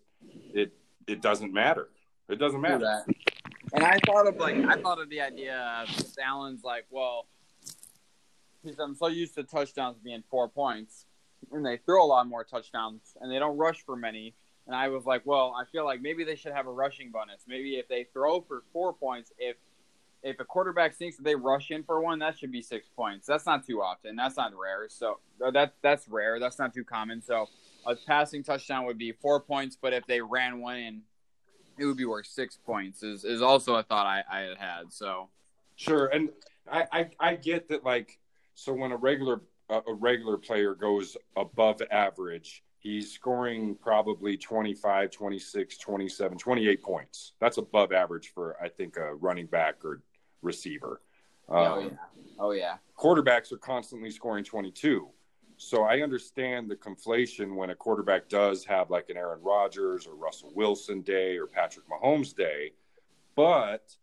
it it doesn't matter. It doesn't matter. And I thought of like I thought of the idea of Allen's like, well, because I'm so used to touchdowns being four points, and they throw a lot more touchdowns, and they don't rush for many. And I was like, well, I feel like maybe they should have a rushing bonus. Maybe if they throw for four points, if if a quarterback thinks that they rush in for one, that should be six points. That's not too often. That's not rare. So uh, that that's rare. That's not too common. So a passing touchdown would be four points, but if they ran one in, it would be worth six points. Is is also a thought I, I had had. So Sure, and I, I I get that like so when a regular a regular player goes above average, he's scoring probably 25, 26, 27, 28 points. That's above average for I think a running back or receiver. oh Um, yeah, oh yeah. quarterbacks are constantly scoring 22. So I understand the conflation when a quarterback does have like an Aaron Rodgers or Russell Wilson day or Patrick Mahomes day, but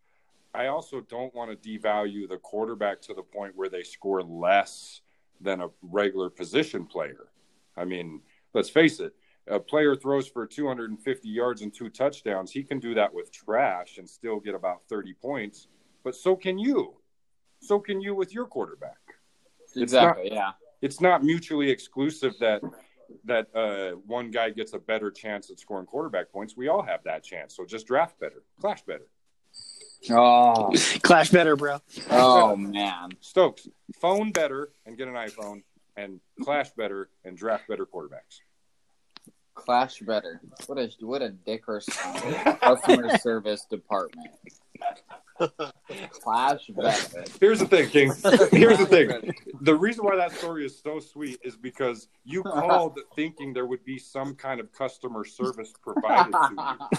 I also don't want to devalue the quarterback to the point where they score less than a regular position player. I mean, let's face it, a player throws for 250 yards and two touchdowns. He can do that with trash and still get about 30 points, but so can you. So can you with your quarterback Exactly. yeah. it's not mutually exclusive that that uh, one guy gets a better chance at scoring quarterback points. We all have that chance. So just draft better, clash better. Oh, Clash better, bro. oh man. Stokes, phone better and get an iPhone, and clash better and draft better quarterbacks. Clash better. What a what a dick or customer service department. Clash better. Here's the thing, King. Here's the thing. The reason why that story is so sweet is because you called thinking there would be some kind of customer service provided to you.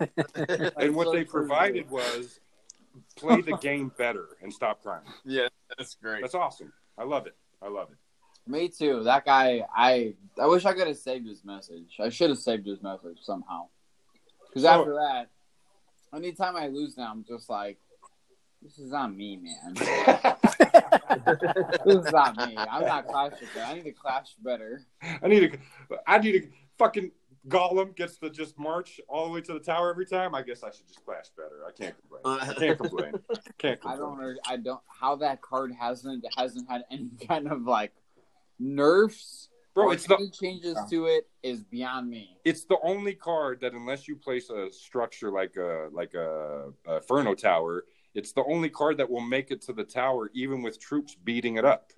And what so they true, provided was play the game better and stop crying. Yeah, that's great. That's awesome. I love it. I love it. Me too. That guy, I I wish I could have saved his message. I should have saved his message somehow. Because So- after oh. that, anytime I lose now, I'm just like, this is on me, man. this is on me. I'm not clashing. better. I need to clash better. I need to. I need to fucking Golem gets to just march all the way to the tower every time. I guess I should just clash better. I can't complain. Uh, I can't complain. Can't I don't. under- I don't. How that card hasn't hasn't had any kind of like nerfs Bro, or it's the any changes to it is beyond me. it's the only card that unless you place a structure like a like a, a Inferno Tower, it's the only card that will make it to the tower even with troops beating it up.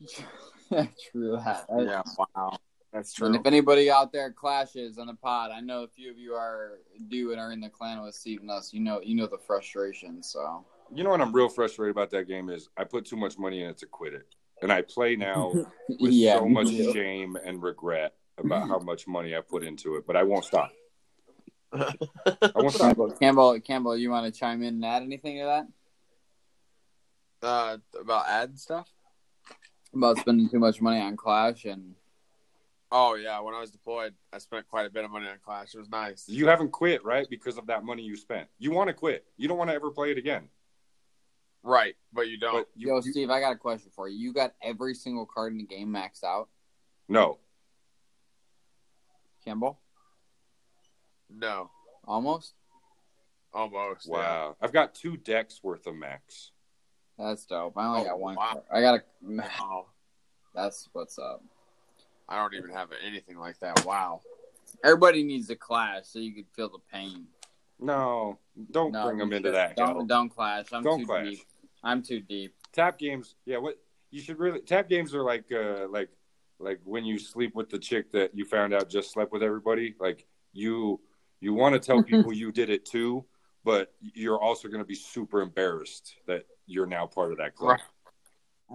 True that. yeah, wow, that's And true. if anybody out there clashes on the pod, I know a few of you are do and are in the clan with Steve and us. You know, you know the frustration. So You know what I'm real frustrated about that game is I put too much money in it to quit it, and I play now with yeah, so much too. shame and regret about how much money I put into it, but I won't stop. I won't stop. Campbell, Campbell, Campbell, you want to chime in and add anything to that Uh, about ad stuff. about spending too much money on Clash and Oh yeah, when I was deployed, I spent quite a bit of money on Clash. It was nice. You haven't quit, right? Because of that money you spent. You want to quit. You don't want to ever play it again. right, but you don't. But you, Yo, you- Steve, I got a question for you. You got every single card in the game maxed out, no, Campbell? no, Almost. almost. yeah. wow. I've got two decks worth of max. That's dope. I only Oh, got one. wow. card. I got a. Oh, That's what's up. I don't even have anything like that. Wow. Everybody needs a clash so you can feel the pain. No, don't No, bring them into that. Don't hell. don't clash. I'm Don't too clash. deep. I'm too deep. Tap games. Yeah, what you should really tap games are like uh like like when you sleep with the chick that you found out just slept with everybody. Like you you want to tell people you did it too, but you're also going to be super embarrassed that you're now part of that club. Right.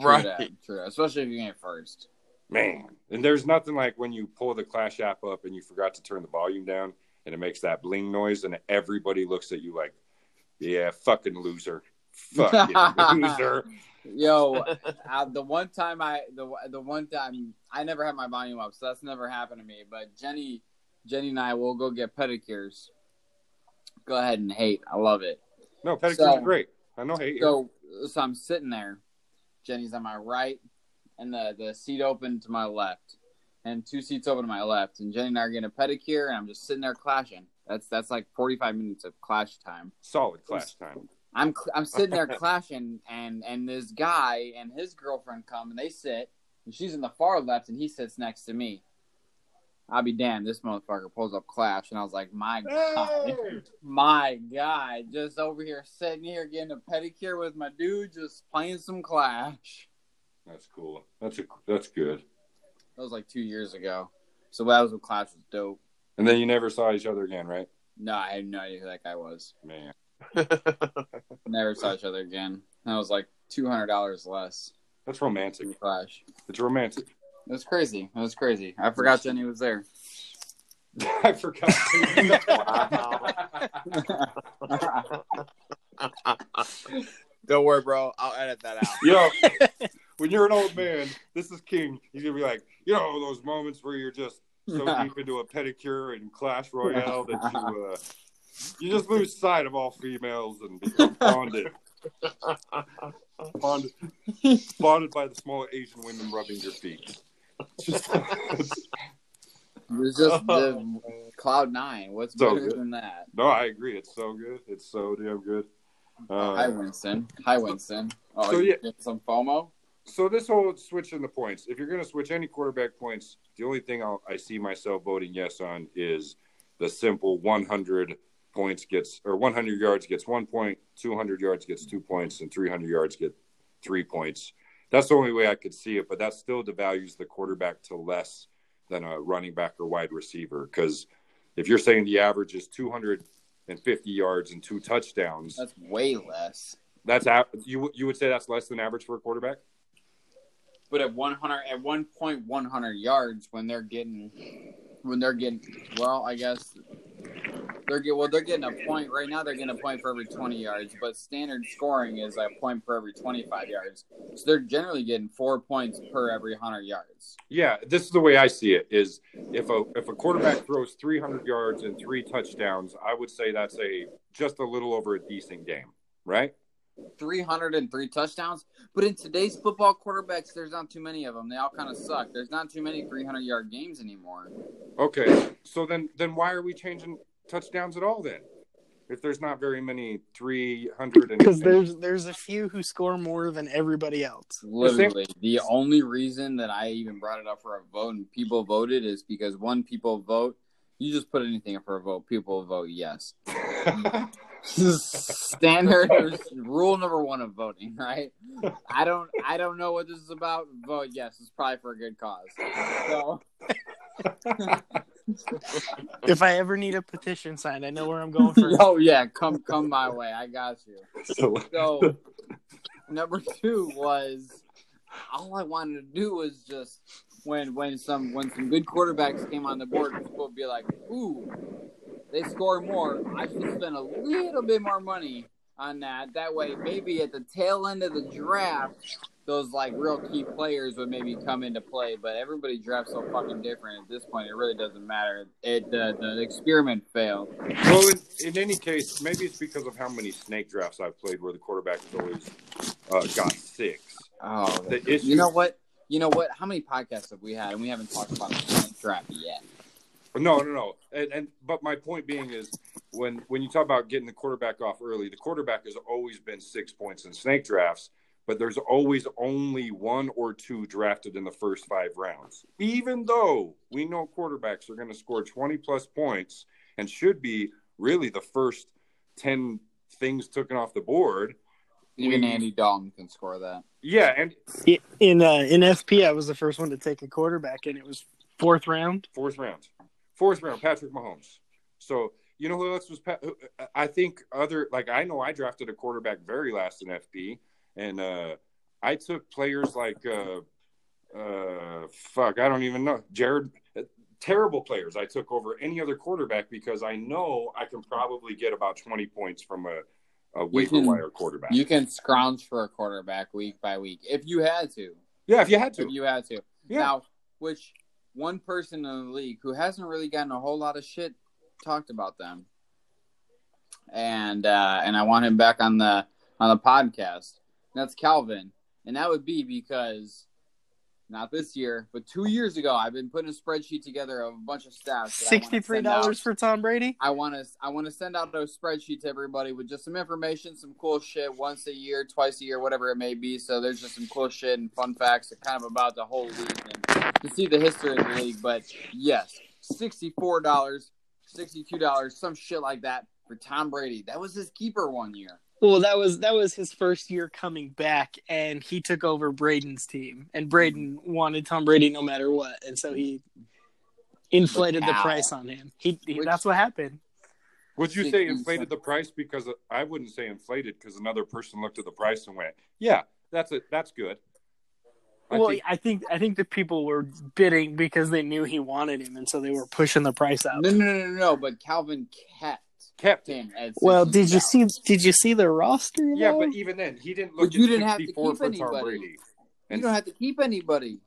True Right. that, True. Especially if you get first. Man, and there's nothing like when you pull the Clash app up and you forgot to turn the volume down and it makes that bling noise and everybody looks at you like, yeah, fucking loser. Fucking loser. Yo, uh, the one time I the the one time I never had my volume up, so that's never happened to me. But Jenny, Jenny and I will go get pedicures. Go ahead and hate. I love it. No, pedicures So- are great. I know hate. So so I'm sitting there. Jenny's on my right, and the the seat open to my left, and two seats open to my left. And Jenny and I are getting a pedicure, and I'm just sitting there clashing. That's that's like 45 minutes of clash time. Solid Clash time. I'm I'm sitting there clashing, and and this guy and his girlfriend come, and they sit, and she's in the far left, and he sits next to me. I'll be damned, this motherfucker pulls up Clash, and I was like, my god, my god, just over here sitting here getting a pedicure with my dude, just playing some Clash. That's cool. That's a that's good. That was like two years ago, so that was when Clash was dope. And then you never saw each other again, right? No, I had no idea who that guy was. Man. Never saw each other again. That was like two hundred dollars less That's romantic. Clash. It's romantic. It was crazy. It was crazy. I forgot Jenny was there. I forgot. Don't worry, bro. I'll edit that out. you know, when you're an old man, this is king. You're gonna be like, you know, those moments where you're just so deep into a pedicure and Clash Royale that you uh, you just lose sight of all females and become bonded, bonded, bonded by the small Asian women rubbing your feet. Just, It was just the Cloud Nine. What's So better good. than that? no, I agree. It's so good. It's so damn good. Hi, Uh, Winston. Hi, Winston. Oh, So, yeah. some FOMO? So this whole switch in the points. If you're going to switch any quarterback points, the only thing I'll, I see myself voting yes on is the simple 100 points gets or 100 yards gets one point, 200 yards gets two points, and 300 yards get three points. That's the only way I could see it, but that still devalues the quarterback to less than a running back or wide receiver. Because if you're saying the average is 250 yards and two touchdowns. That's way less. That's you you would say that's less than average for a quarterback? But at 100, at one point, 100 yards when they're getting, when they're getting, well, I guess they're get well, they're getting a point right now. They're getting a point for every 20 yards, but standard scoring is a point point for every 25 yards. So they're generally getting four points per every 100 yards. Yeah, this is the way I see it. Is if a if a quarterback throws 300 yards and three touchdowns, I would say that's a just a little over a decent game, right? 303 touchdowns. But in today's football quarterbacks, there's not too many of them. They all kind of suck. There's not too many 300 yard games anymore. Okay, so then then why are we changing touchdowns at all then? If there's not very many 300 and because there's there's a few who score more than everybody else. Literally, the only reason that I even brought it up for a vote and people voted is because one, people vote. You just put anything up for a vote, people vote yes. Standard rule number one of voting, right? I don't, I don't know what this is about. Vote yes. It's probably for a good cause. So If I ever need a petition signed, I know where I'm going first. Oh yeah, come come my way. I got you. So- So number two was all I wanted to do was just when when some when some good quarterbacks came on the board, people would be like, "Ooh, they score more. I should spend a little bit more money on that. That way, maybe at the tail end of the draft, those like real key players would maybe come into play. But everybody drafts so fucking different at this point. It really doesn't matter. It the the experiment failed. Well, in, in any case, maybe it's because of how many snake drafts I've played where the quarterback has always uh, got six. Oh, The issue, You know what? You know what? How many podcasts have we had, and we haven't talked about the snake draft yet? No, no, no. And, and but my point being is when when you talk about getting the quarterback off early, the quarterback has always been six points in snake drafts, but there's always only one or two drafted in the first five rounds. Even though we know quarterbacks are going to score 20 plus points and should be really the first 10 things taken off the board. Even We- Andy Dalton can score that. Yeah, and In uh, in FP, I was the first one to take a quarterback, and it was fourth round. fourth round, fourth round, Patrick Mahomes. So you know who else was? I think other like I know I drafted a quarterback very last in FP, and uh, I took players like uh, uh, fuck, I don't even know Jared. Terrible players I took over any other quarterback because I know I can probably get about twenty points from a, a waiver can- wire quarterback. You can scrounge for a quarterback week by week if you had to. yeah, if you had If to. you had to. Yeah. Now, which one person in the league who hasn't really gotten a whole lot of shit talked about them, and uh, and I want him back on the on the podcast. That's Calvin, and that would be because not this year, but two years ago, I've been putting a spreadsheet together of a bunch of stats. that I wanna Sixty three send out. dollars for Tom Brady. I want to I want to send out those spreadsheets to everybody with just some information, some cool shit once a year, twice a year, whatever it may be. So there's just some cool shit and fun facts kind of about the whole league and to see the history of the league. But yes, sixty four dollars, sixty two dollars, some shit like that for Tom Brady. That was his keeper one year. Well, that was that was his first year coming back, and he took over Braden's team, and Braden wanted Tom Brady no matter what, and so he inflated the price on him. He, he Which- that's what happened. Would you say inflated the price because I wouldn't say inflated because another person looked at the price and went, "Yeah, that's it. That's good." I well, think- I think I think the people were bidding because they knew he wanted him, and so they were pushing the price up. No, no, no, no, no. But Calvin kept kept it. him at. Well, did you see? Did you see the roster? Yeah, but even then, he didn't look But you didn't have to keep for Tom anybody. Brady. You don't have to keep anybody.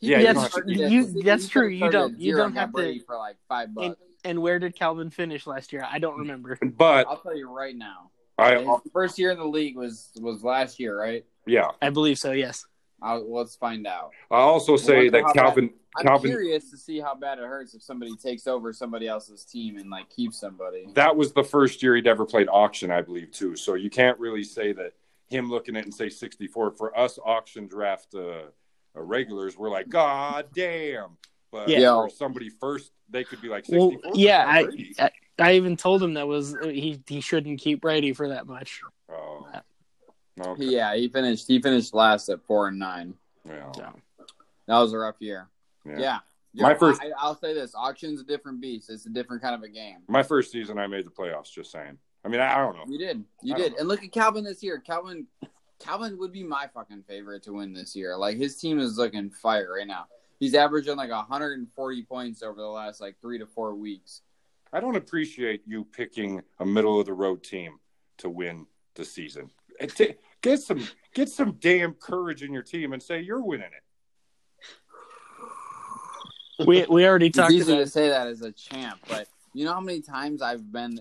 He Yeah, could've you don't have to- started at- you- that's true. You don't- you don't and got have to- for like five bucks. and where did Calvin finish last year? I don't remember. but I'll tell you right now. I first year in the league was was last year, right? yeah, I believe so. Yes. I'll, let's find out. I also say that how Calvin I'm Calvin curious to see how bad it hurts if somebody takes over somebody else's team and like keeps somebody. that was the first year he'd ever played auction, I believe, too. So you can't really say that him looking at it and say 64 for us auction draft uh, uh, regulars. We're like, God damn! But Yeah. for somebody first, they could be like Well, 64. yeah, I, I I even told him that was he he shouldn't keep Brady for that much. Oh. Okay. Yeah, he finished. He finished last at four and nine. Yeah. So That was a rough year. Yeah. Yeah. Yo, My first- I, I'll say this: auction's a different beast. It's a different kind of a game. My first season, I made the playoffs. Just saying. I mean, I, I don't know. You did, you I did, and look at Calvin this year. Calvin, Calvin would be my fucking favorite to win this year. Like his team is looking fire right now. He's averaging like 140 points over the last like three to four weeks. I don't appreciate you picking a middle of the road team to win the season. It ta- Get some get some damn courage in your team and say you're winning it. We we already talked. It's talked easy about to say that as a champ, but you know how many times I've been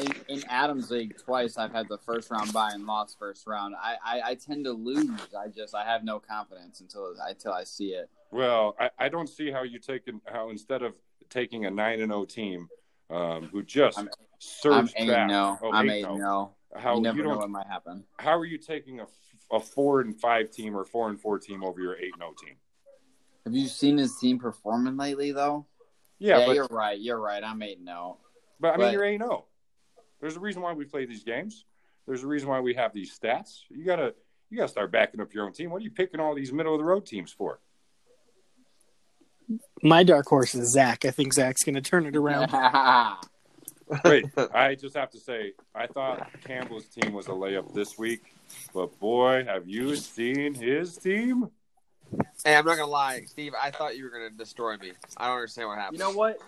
in, in Adams League twice. I've had the first round bye and lost first round. I, I, I tend to lose. I just I have no confidence until until I see it. Well, I, I don't see how you taking how instead of taking a nine and zero team um, who just I'm- I'm surged eight back. no. Oh, I'm eight eight no. no. How you you, never know don't? what might happen. How are you taking a, a four and five team or four and four team over your eight and zero team? Have you seen his team performing lately though? Yeah, but you're right. You're right. I'm eight and no. but I mean but- you're eight zero. Oh. There's a reason why we play these games. There's a reason why we have these stats. You gotta you gotta start backing up your own team. What are you picking all these middle of the road teams for? my dark horse is Zach. I think Zach's going to turn it around. Wait, I just have to say, I thought Campbell's team was a layup this week, but boy, have you seen his team? Hey, I'm not gonna lie, Steve. I thought you were gonna destroy me. I don't understand what happened. you know what?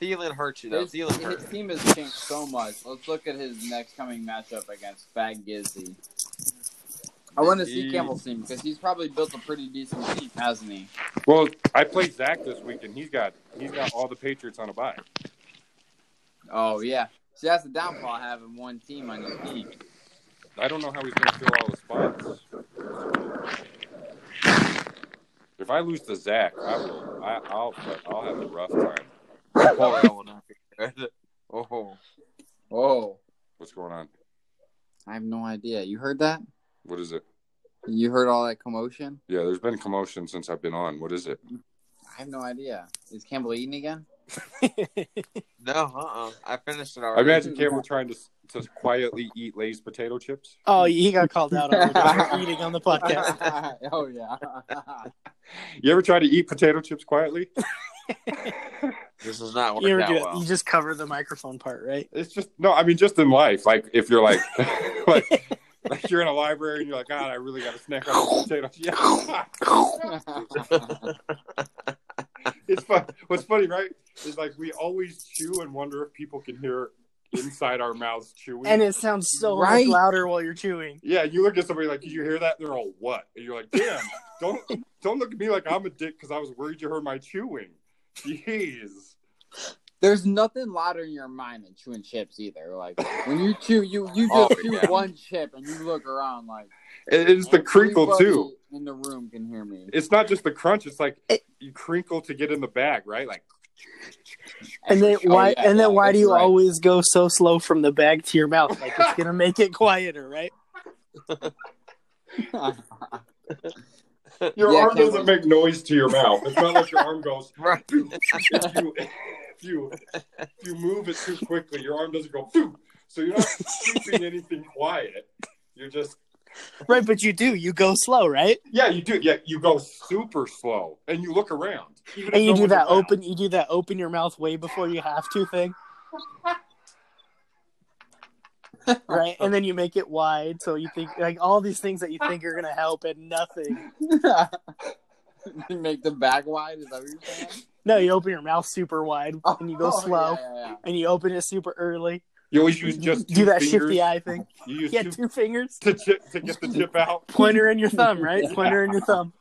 Thielen hurt you though. His, Thielen hurt. his team has changed so much. Let's look at his next coming matchup against Fag Gizzy. I want to see Campbell's team because he's probably built a pretty decent team, hasn't he? Well, I played Zach this week, and he's got he's got all the Patriots on a bye. Oh yeah. See, that's the downfall having one team on your team. I don't know how he's going to fill all the spots. If I lose to Zach, I will. I, I'll I'll have a rough time. Oh, that will not be good. Oh, Oh, What's going on? I have no idea. You heard that? What is it? You heard all that commotion? Yeah, there's been commotion since I've been on. What is it? I have no idea. Is Campbell eating again? no, uh, uh I finished it I already. imagine Campbell trying to to quietly eat Lay's potato chips. oh, he got called out on eating on the podcast. oh yeah. You ever try to eat potato chips quietly? This is not You working ever do well. You just cover the microphone part, right? It's just no. I mean, just in life. Like if you're like, like, like you're in a library and you're like, God, I really got to snack on some potatoes. Yeah. It's fun. What's funny, right? Is like we always chew and wonder if people can hear inside our mouths chewing. And it sounds so Right. much louder while you're chewing. yeah, you look at somebody like, did you hear that? They're all what? And you're like, damn, don't don't look at me like I'm a dick because I was worried you heard my chewing. Jeez. There's nothing louder in your mind than chewing chips either. Like when you chew, you you oh, just Oh, chew yeah. one chip and you look around like It's the crinkle too. In the room can hear me. It's not just the crunch. It's like It- you crinkle to get in the bag, right? Like And then Oh, why? yeah, and then yeah, why do you right. always go so slow from the bag to your mouth? Like it's gonna make it quieter, right? your Yeah, arm doesn't make noise to your mouth. It's not like your arm goes. Right. If you, if you if you move it too quickly, your arm doesn't go. Phew. So you're not keeping anything quiet. You're just Right, but you do. You go slow, right? yeah. You do yeah. You go super slow and you look around. And you no do that around. open. You do that open your mouth way before you have to thing, right? And then you make it wide, so you think like all these things that you think are gonna help, and nothing. you make the back wide. Is that what you're saying? No, you open your mouth super wide, and you go Oh, oh slow, yeah, yeah, yeah. and you open it super early. You always use just do that fingers. shifty eye thing. You use Yeah, two two fingers, to chip to get the chip out. pointer and your thumb, right? Pointer and your thumb.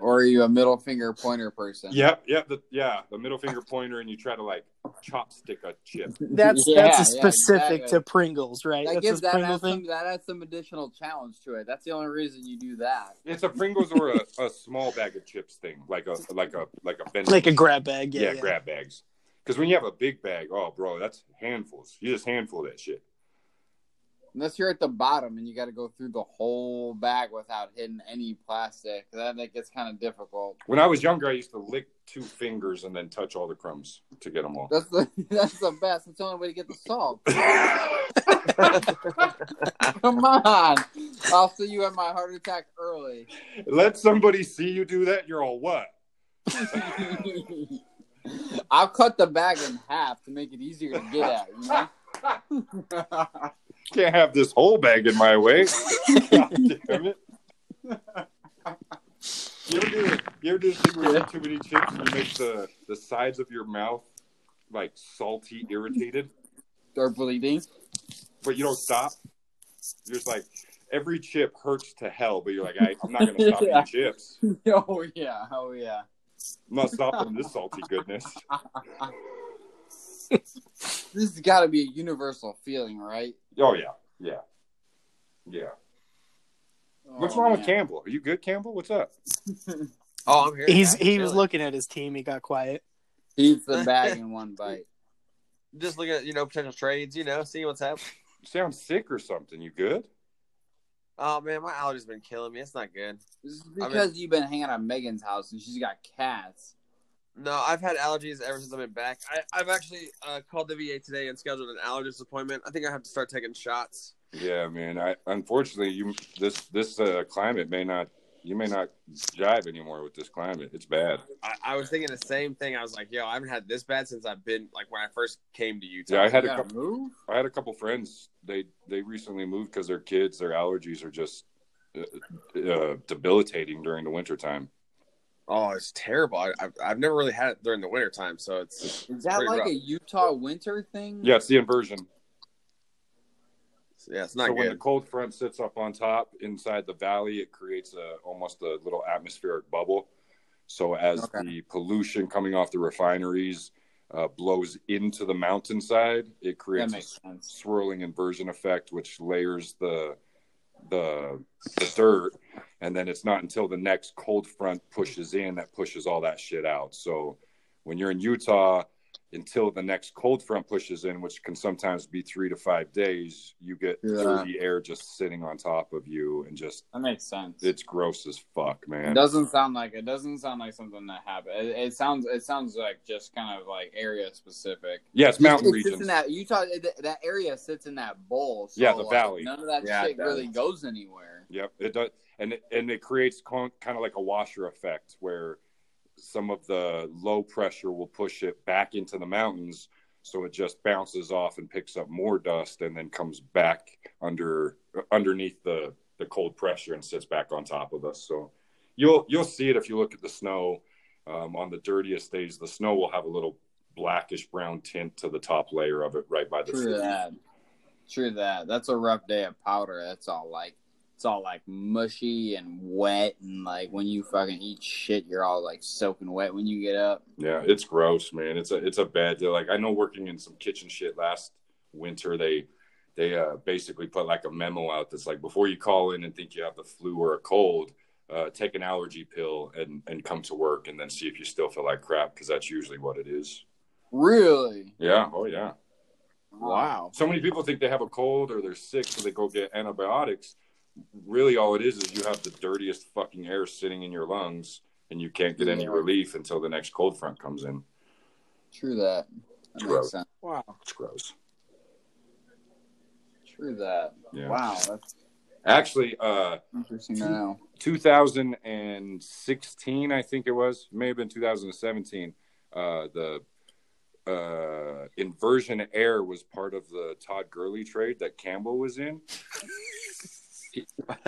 Or are you a middle finger pointer person? Yep, yep, the, yeah, the middle finger pointer, and you try to like chopstick a chip. That's Yeah, that's a yeah, specific exactly. to Pringles, right? That that's gives a that Pringle adds, thing. some, that adds some additional challenge to it. That's the only reason you do that. It's a Pringles or a, a small bag of chips thing, like a like a like a vending Like a grab bag, yeah. yeah, yeah. grab bags. Because when you have a big bag, oh, bro, that's handfuls. You just handful that shit. Unless you're at the bottom and you got to go through the whole bag without hitting any plastic, then it gets kind of difficult. When I was younger, I used to lick two fingers and then touch all the crumbs to get them all. That's the that's the best. That's the only way to get the salt. Come on, I'll see you at my heart attack early. Let somebody see you do that. You're all what? I'll cut the bag in half to make it easier to get at. You know? Can't have this whole bag in my way. God damn it. You ever do you ever do the thing where you eat too many chips and you make the, the sides of your mouth like salty, irritated, Start bleeding. but you don't stop? You're just like every chip hurts to hell, but you're like, I, I'm not gonna stop Yeah. eating chips. Oh yeah, oh yeah. I'm not stopping this salty goodness. This has got to be a universal feeling, right? Oh yeah, yeah, yeah. Oh, what's Oh, wrong with. Campbell? Are you good, Campbell? What's up? Oh, I'm here. He's guys. he was looking at his team. He got quiet. He eats the bag in one bite. just looking at you know potential trades. You know, see what's happening. You sound sick or something. You good? Oh man, my allergies been killing me. It's not good. This is I mean- because you've been hanging out at Megan's house and she's got cats. No, I've had allergies ever since I've been back. I, I've actually uh, called the VA today and scheduled an allergist appointment. I think I have to start taking shots. Yeah, man. I unfortunately you this this uh, climate may not you may not jive anymore with this climate. It's bad. I, I was thinking the same thing. I was like, yo, I haven't had this bad since I've been like when I first came to Utah. Yeah, I had You a couple. move. I had a couple friends. They they recently moved because their kids their allergies are just uh, uh, debilitating during the wintertime. Oh, it's terrible. I, I've, I've never really had it during the winter time, so it's Is that like rough. a Utah winter thing? Yeah, it's the inversion. Yeah, it's not so when the cold front sits up on top inside the valley, it creates a almost a little atmospheric bubble. So as Okay. the pollution coming off the refineries uh, blows into the mountainside, it creates a sense. swirling inversion effect, which layers the the the dirt, and then it's not until the next cold front pushes in that pushes all that shit out. So when you're in Utah, until the next cold front pushes in, which can sometimes be three to five days, you get Yeah. dirty air just sitting on top of you, and just That makes sense. it's gross as fuck, man. It doesn't sound like it doesn't sound like something that happened. It, it sounds it sounds like just kind of like area specific. Yeah, mountain it sits regions. in that Utah. That, that area sits in that bowl. So Yeah, the like, valley. None of that Yeah, it shit really does. goes anywhere. Yep, it does, and it, and it creates kind of like a washer effect where some of the low pressure will push it back into the mountains, so it just bounces off and picks up more dust, and then comes back under underneath the the cold pressure and sits back on top of us. So you'll you'll see it if you look at the snow. Um, on the dirtiest days, the snow will have a little blackish brown tint to the top layer of it, right by the True city. that. True that. That's a rough day of powder. That's all like it's all like mushy and wet and like when you fucking eat shit, you're all like soaking wet when you get up. Yeah, it's gross, man. It's a it's a bad deal. Like I know working in some kitchen shit last winter, they they uh, basically put like a memo out that's like before you call in and think you have the flu or a cold, uh, take an allergy pill and and come to work and then see if you still feel like crap because that's usually what it is. Really? Yeah. Oh yeah. Wow. So many people think they have a cold or they're sick, so they go get antibiotics. Really, all it is is you have the dirtiest fucking air sitting in your lungs, and you can't get any relief until the next cold front comes in. True that. That True. makes sense. Wow. It's gross. True that. Yeah. Wow, that's Actually, uh, interesting to know. 2016, I think it was, may have been 2017. Uh, the uh, inversion air was part of the Todd Gurley trade that Campbell was in.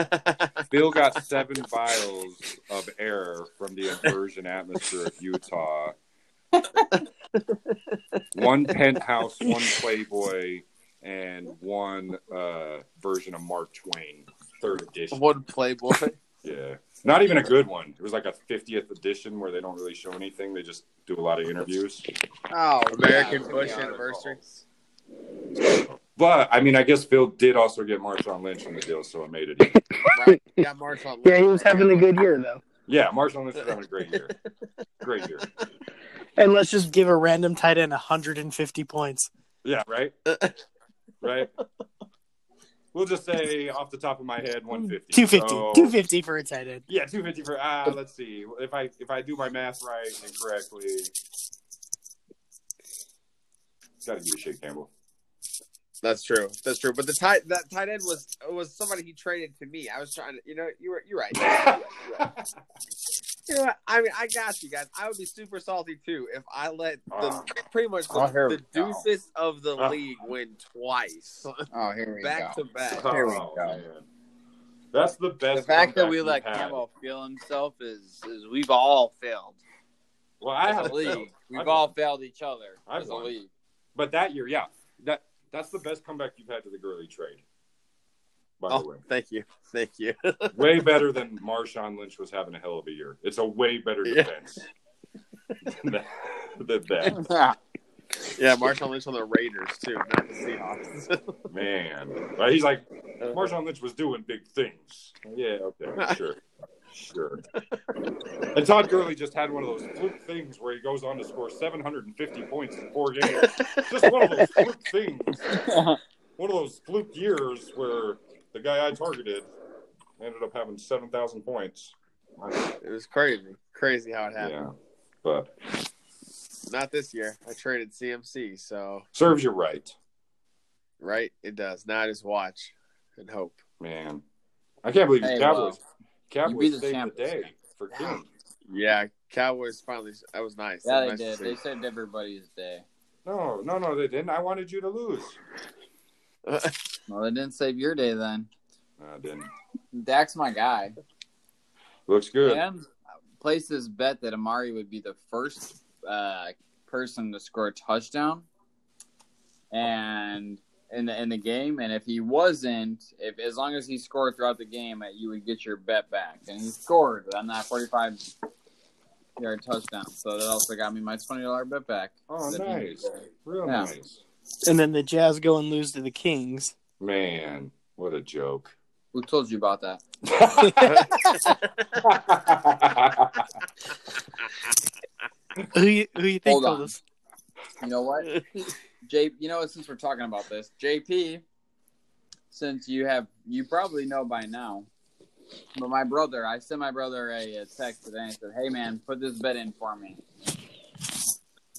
Bill got seven vials of air from the inversion atmosphere of Utah. one penthouse, one Playboy, and one uh, version of Mark Twain, third edition. One Playboy. Yeah. Not even a good one. It was like a 50th edition where they don't really show anything. They just do a lot of interviews. Oh, American yeah, Bush yeah. anniversary. But, I mean, I guess Phil did also get Marshawn Lynch in the deal, so it made it easy. Right. Yeah, Marshall. Yeah, he was having a good year though. Yeah, Marshawn Lynch was having a great year. Great year. And let's just give a random tight end 150 points. Yeah, right? Right? we'll just say off the top of my head, one fifty. 250. So- 250 for a tight end. Yeah, two fifty for. Ah, let's see if I if I do my math right and correctly. Got to give you a shake, Campbell. That's true. That's true. But the tight that tight end was was somebody he traded to me. I was trying to, you know, you were you're right. You're right, you're right. You know what? I mean, I got you guys. I would be super salty too if I let the Oh. pretty much the, Oh, the we go. of the Oh. league win twice Oh, here we go. back go. to back. Here we Oh, go. man. That's the best. The fact that we let had. Campbell feel himself is is we've all failed Well, I as have a league. We've I've all won. failed each other I've as a league. But that year, yeah, that that's the best comeback you've had to the Gurley trade. By the Oh, way, thank you, thank you. way better than Marshawn Lynch was having a hell of a year. It's a way better Yeah. defense than that. than that. yeah, Marshawn Lynch on the Raiders too, not the Seahawks. Man, right? He's like uh-huh. Marshawn Lynch was doing big things. Yeah, okay, sure, sure. And Todd Gurley just had one of those fluke things where he goes on to score 750 points in four games. Just one of those fluke things. One of those fluke years where the guy I targeted ended up having 7,000 points. it was crazy, crazy how it happened. Yeah, but Not this year. I traded CMC, so serves you right, right, it does. Now I just watch and hope. man. I can't believe Hey, the Cowboys. well, you beat Cowboys the saved the champions. day for King. Yeah, Cowboys finally. That was nice. yeah, That they was nice did. They saved everybody's day. No, no, no, they didn't. I wanted you to lose. Well, they didn't save your day then. No, I didn't. Dak's my guy. Looks good. And placed this bet that Amari would be the first uh, person to score a touchdown, and in the in the game. And if he wasn't, if as long as he scored throughout the game, uh, you would get your bet back. And he scored on that forty-five yard touchdown. So that also got me my twenty dollar bet back. Oh, That nice. Real Yeah. nice. And then the Jazz go and lose to the Kings. Man, what a joke. Who told you about that? Who you, who you think Hold told on. us? You know what? J, you know? Since we're talking about this, JP, since you have, you probably know by now, but my brother, I sent my brother a, a text today and said, "Hey man, put this bet in for me,"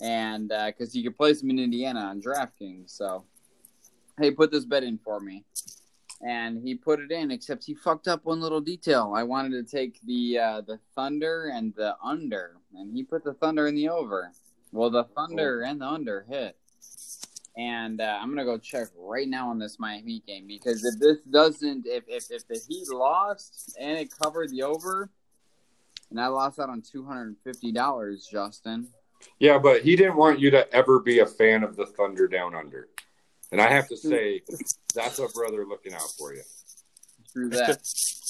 and because you could place him in Indiana on DraftKings, so hey, put this bet in for me. And he put it in, except he fucked up one little detail. I wanted to take the uh, the Thunder and the under, and he put the Thunder in the over. Well, the Thunder and the under hit. And uh, I'm gonna go check right now on this Miami game because if this doesn't, if, if if the Heat lost and it covered the over, and I lost out on two hundred and fifty dollars, Justin. yeah, but he didn't want you to ever be a fan of the Thunder Down Under. And I have to say, that's a brother looking out for you. Through that,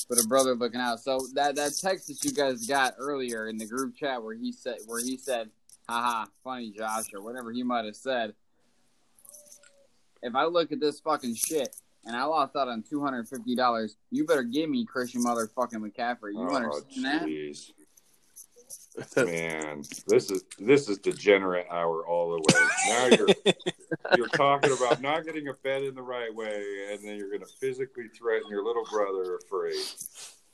but a brother looking out. So that that text that you guys got earlier in the group chat where he said where he said, "Haha, funny Josh" or whatever he might have said. If I look at this fucking shit and I lost out on two hundred fifty dollars, you better give me Christian motherfucking McCaffrey. You oh, understand that? Man, this is this is degenerate hour all the way. Now you're you're talking about not getting a bet in the right way, and then you're going to physically threaten your little brother for a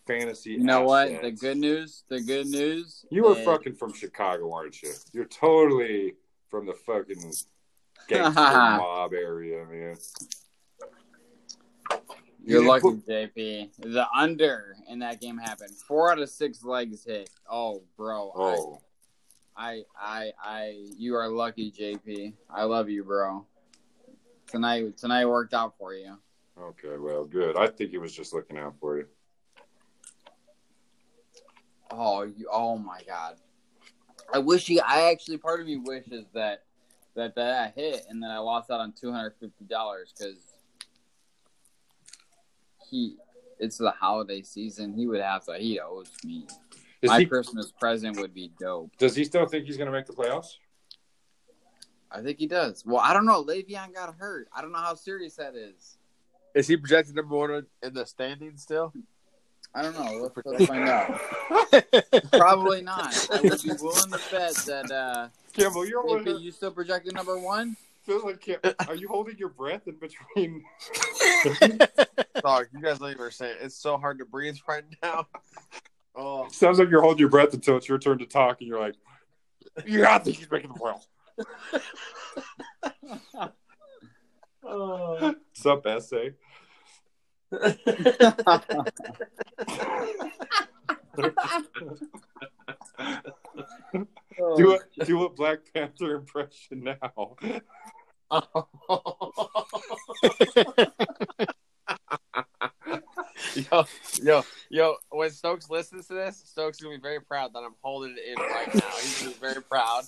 fantasy. You know what? The good news. The good news. You were fucking from Chicago, aren't you? You're totally from the fucking gangster mob area, man. You're You lucky, JP. The under in that game happened. Four out of six legs hit. Oh, bro. Oh, I, I, I. You are lucky, JP. I love you, bro. Tonight, tonight worked out for you. okay. Well, good. I think he was just looking out for you. Oh, you. Oh my God. I wish he. I actually, part of me wishes that that that I hit, and then I lost out on two hundred fifty dollars because he. It's the holiday season. He would have to. He owes me. Is My he, Christmas present would be dope. does he still think he's going to make the playoffs? I think he does. Well, I don't know. Le'Veon got hurt. I don't know how serious that is. Is he projected number one in the standings still? I don't know. Let's, let's find out. Probably not. I would be willing to bet that. Uh, Campbell, you're one you still projected number one? feels like Cam- are you holding your breath in between? Dog, you guys don't even say it. It's so hard to breathe right now. Oh, Sounds like you're holding your breath until it's your turn to talk, and you're like, "Yeah, I think he's making the world." What's up, essay? Do a do a Black Panther impression now. yo, yo, yo! When Stokes listens to this, Stokes is gonna be very proud that I'm holding it in right now. He's gonna be very proud.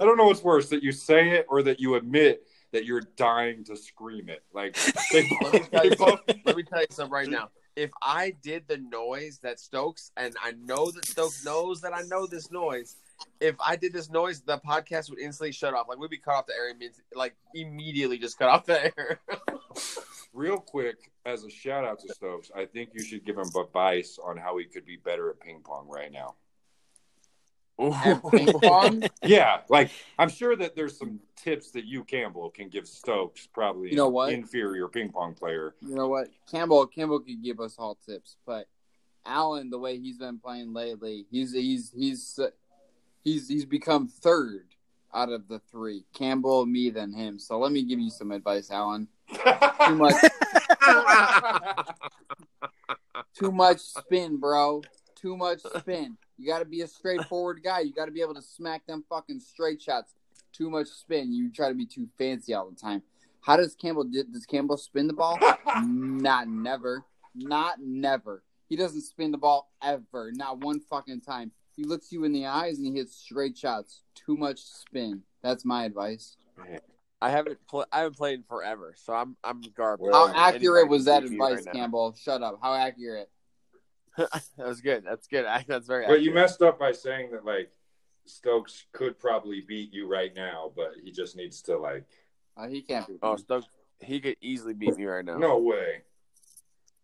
I don't know what's worse that you say it or that you admit that you're dying to scream it. Like they, Let me they both. Let me tell you something right now. If I did the noise that Stokes, and I know that Stokes knows that I know this noise, if I did this noise, the podcast would instantly shut off. Like we'd be cut off the air, like immediately just cut off the air. real quick, as a shout out to Stokes, I think you should give him advice on how he could be better at ping pong right now. At ping pong, Yeah, like I'm sure that there's some tips that you Campbell can give Stokes, probably You know what? inferior ping pong player. you know what? Campbell Campbell could give us all tips, but Allen, the way he's been playing lately, he's he's he's uh, he's he's become third out of the three. Campbell, me, then him. So let me give you some advice, Allen. Too much too much spin, bro. Too much spin. You got to be a straightforward guy. You got to be able to smack them fucking straight shots. Too much spin. You try to be too fancy all the time. How does Campbell does Campbell spin the ball? Not never. Not never. He doesn't spin the ball ever. Not one fucking time. He looks you in the eyes and he hits straight shots. Too much spin. That's my advice. I haven't pl- I haven't played in forever, so I'm I'm garbage. How accurate was that advice, right. Campbell? Shut up. How accurate? that was good. That's good. That's very. But you messed up by saying that like Stokes could probably beat you right now, but he just needs to like. Uh, he can't be. Oh, Stokes. He could easily beat me right now. No way.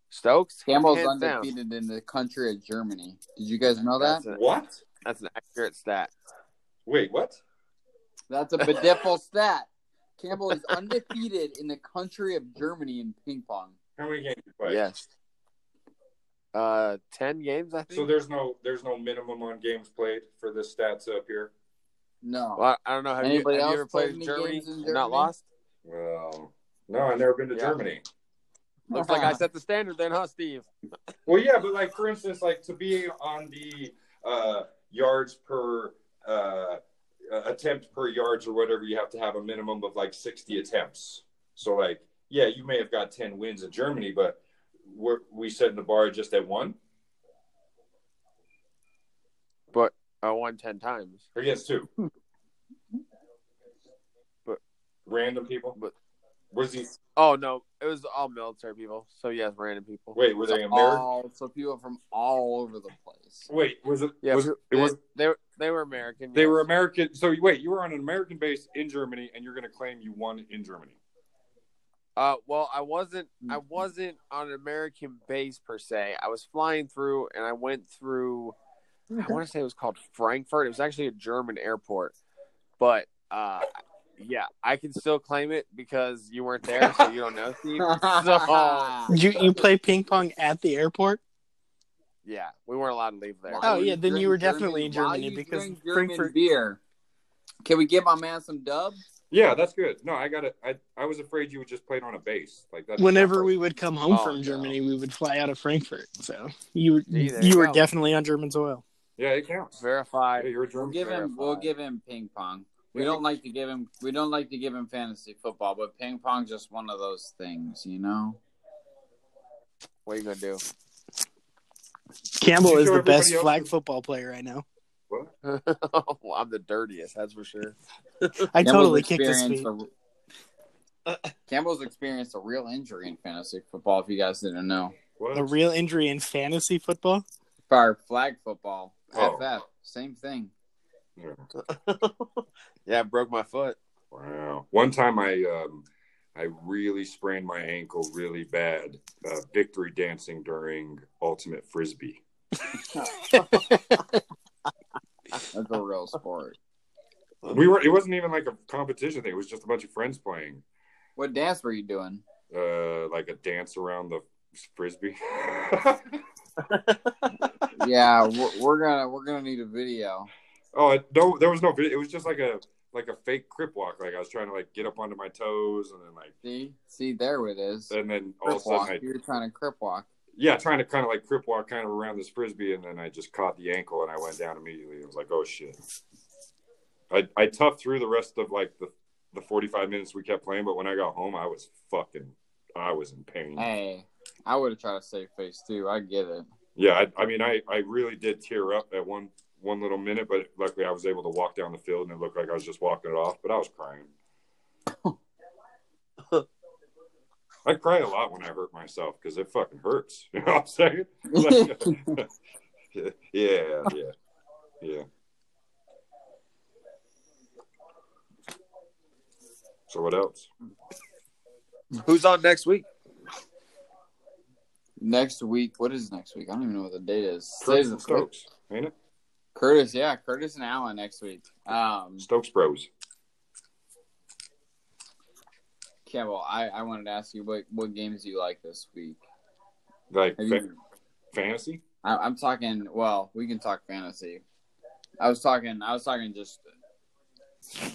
Stokes. Campbell's hands down. undefeated in the country of Germany. Did you guys know that? That's, a, What? that's an accurate stat. Wait, what? That's a bediffle stat. Campbell is undefeated in the country of Germany in ping pong. How many games you play? Yes. Uh, ten games, I think. So there's no there's no minimum on games played for the stats up here. No. Well, I don't know. Have, you, Anybody have you ever played played Germany games in and Germany? not lost? Well, no, I've never been to Yeah. Germany. Looks like I set the standard then, huh, Steve? Well, yeah, but like for instance, like to be on the uh, yards per uh, uh, attempt per yards or whatever, you have to have a minimum of like sixty attempts. So like, yeah, you may have got ten wins in Germany, but we're, we setting the bar just at one But I won ten times. or against two. But- random people. but- was he? Oh no, it was all military people. So yes, random people. Wait, were they American? all so people from all over the place. Wait, was it? Yeah, was it? they, It was. they were they were American. They yes. were American. So wait, you were on an American base in Germany, and you're going to claim you won in Germany. Uh, well, I wasn't. I wasn't on an American base per se. I was flying through, and I went through. I want to say it was called Frankfurt. It was actually a German airport, but uh, yeah, I can still claim it because you weren't there, so you don't know, Steve. So You you play ping pong at the airport? yeah, we weren't allowed to leave there. Oh, yeah, then you were drink definitely in Germany because drink German Frankfurt- beer. Can we give my man some dubs? Yeah, that's good. No, I got it. I I was afraid you would just play it on a base like that. Whenever we would come home Oh, from no. Germany, we would fly out of Frankfurt. So you See, you you were go. definitely on German soil. Yeah, it counts. Verified. Yeah, you're a We'll German. give him. We'll give him ping pong. We Yeah. don't like to give him. We don't like to give him fantasy football, but ping pong's just one of those things, you know. What are you gonna do? Campbell You is the best flag football player I know. Well, I'm the dirtiest, that's for sure. I Campbell's totally kicked his feet. a- Campbell's experienced a real injury in fantasy football. If you guys didn't know, What? A real injury in fantasy football. for flag football, Oh. FF, same thing. Yeah. Yeah, I broke my foot. Wow. One time I um I really sprained my ankle really bad. Uh, victory dancing during ultimate frisbee. That's a real sport. We were. It wasn't even like a competition thing. It was just a bunch of friends playing. What dance were you doing? uh, like a dance around the frisbee. Yeah, we're, we're gonna we're gonna need a video. oh it- no, there was no video. It was just like a like a fake crip walk. Like I was trying to like get up onto my toes and then like See, see, there it is. and then all of a Crip sudden I, You're trying to crip walk. Yeah, trying to kind of like crip walk kind of around this frisbee, and then I just caught the ankle and I went down immediately. It was like, oh shit. I I toughed through the rest of like the the forty five minutes we kept playing, but when I got home, I was fucking, I was in pain. Hey, I would have tried to save face too. I get it. Yeah, I, I mean, I I really did tear up at one one little minute, but luckily I was able to walk down the field and it looked like I was just walking it off, but I was crying. I cry a lot when I hurt myself because it fucking hurts. You know what I'm saying? Like, yeah, yeah, yeah. So what else? Who's on next week? next week, what is next week? I don't even know what the date is. Today's Curtis and Stokes, ain't it? Curtis, yeah, Curtis and Allen next week. Um, Stokes Bros. Campbell, I, I wanted to ask you what what games do you like this week? Like fa- you, fantasy? I, I'm talking. Well, we can talk fantasy. I was talking. I was talking just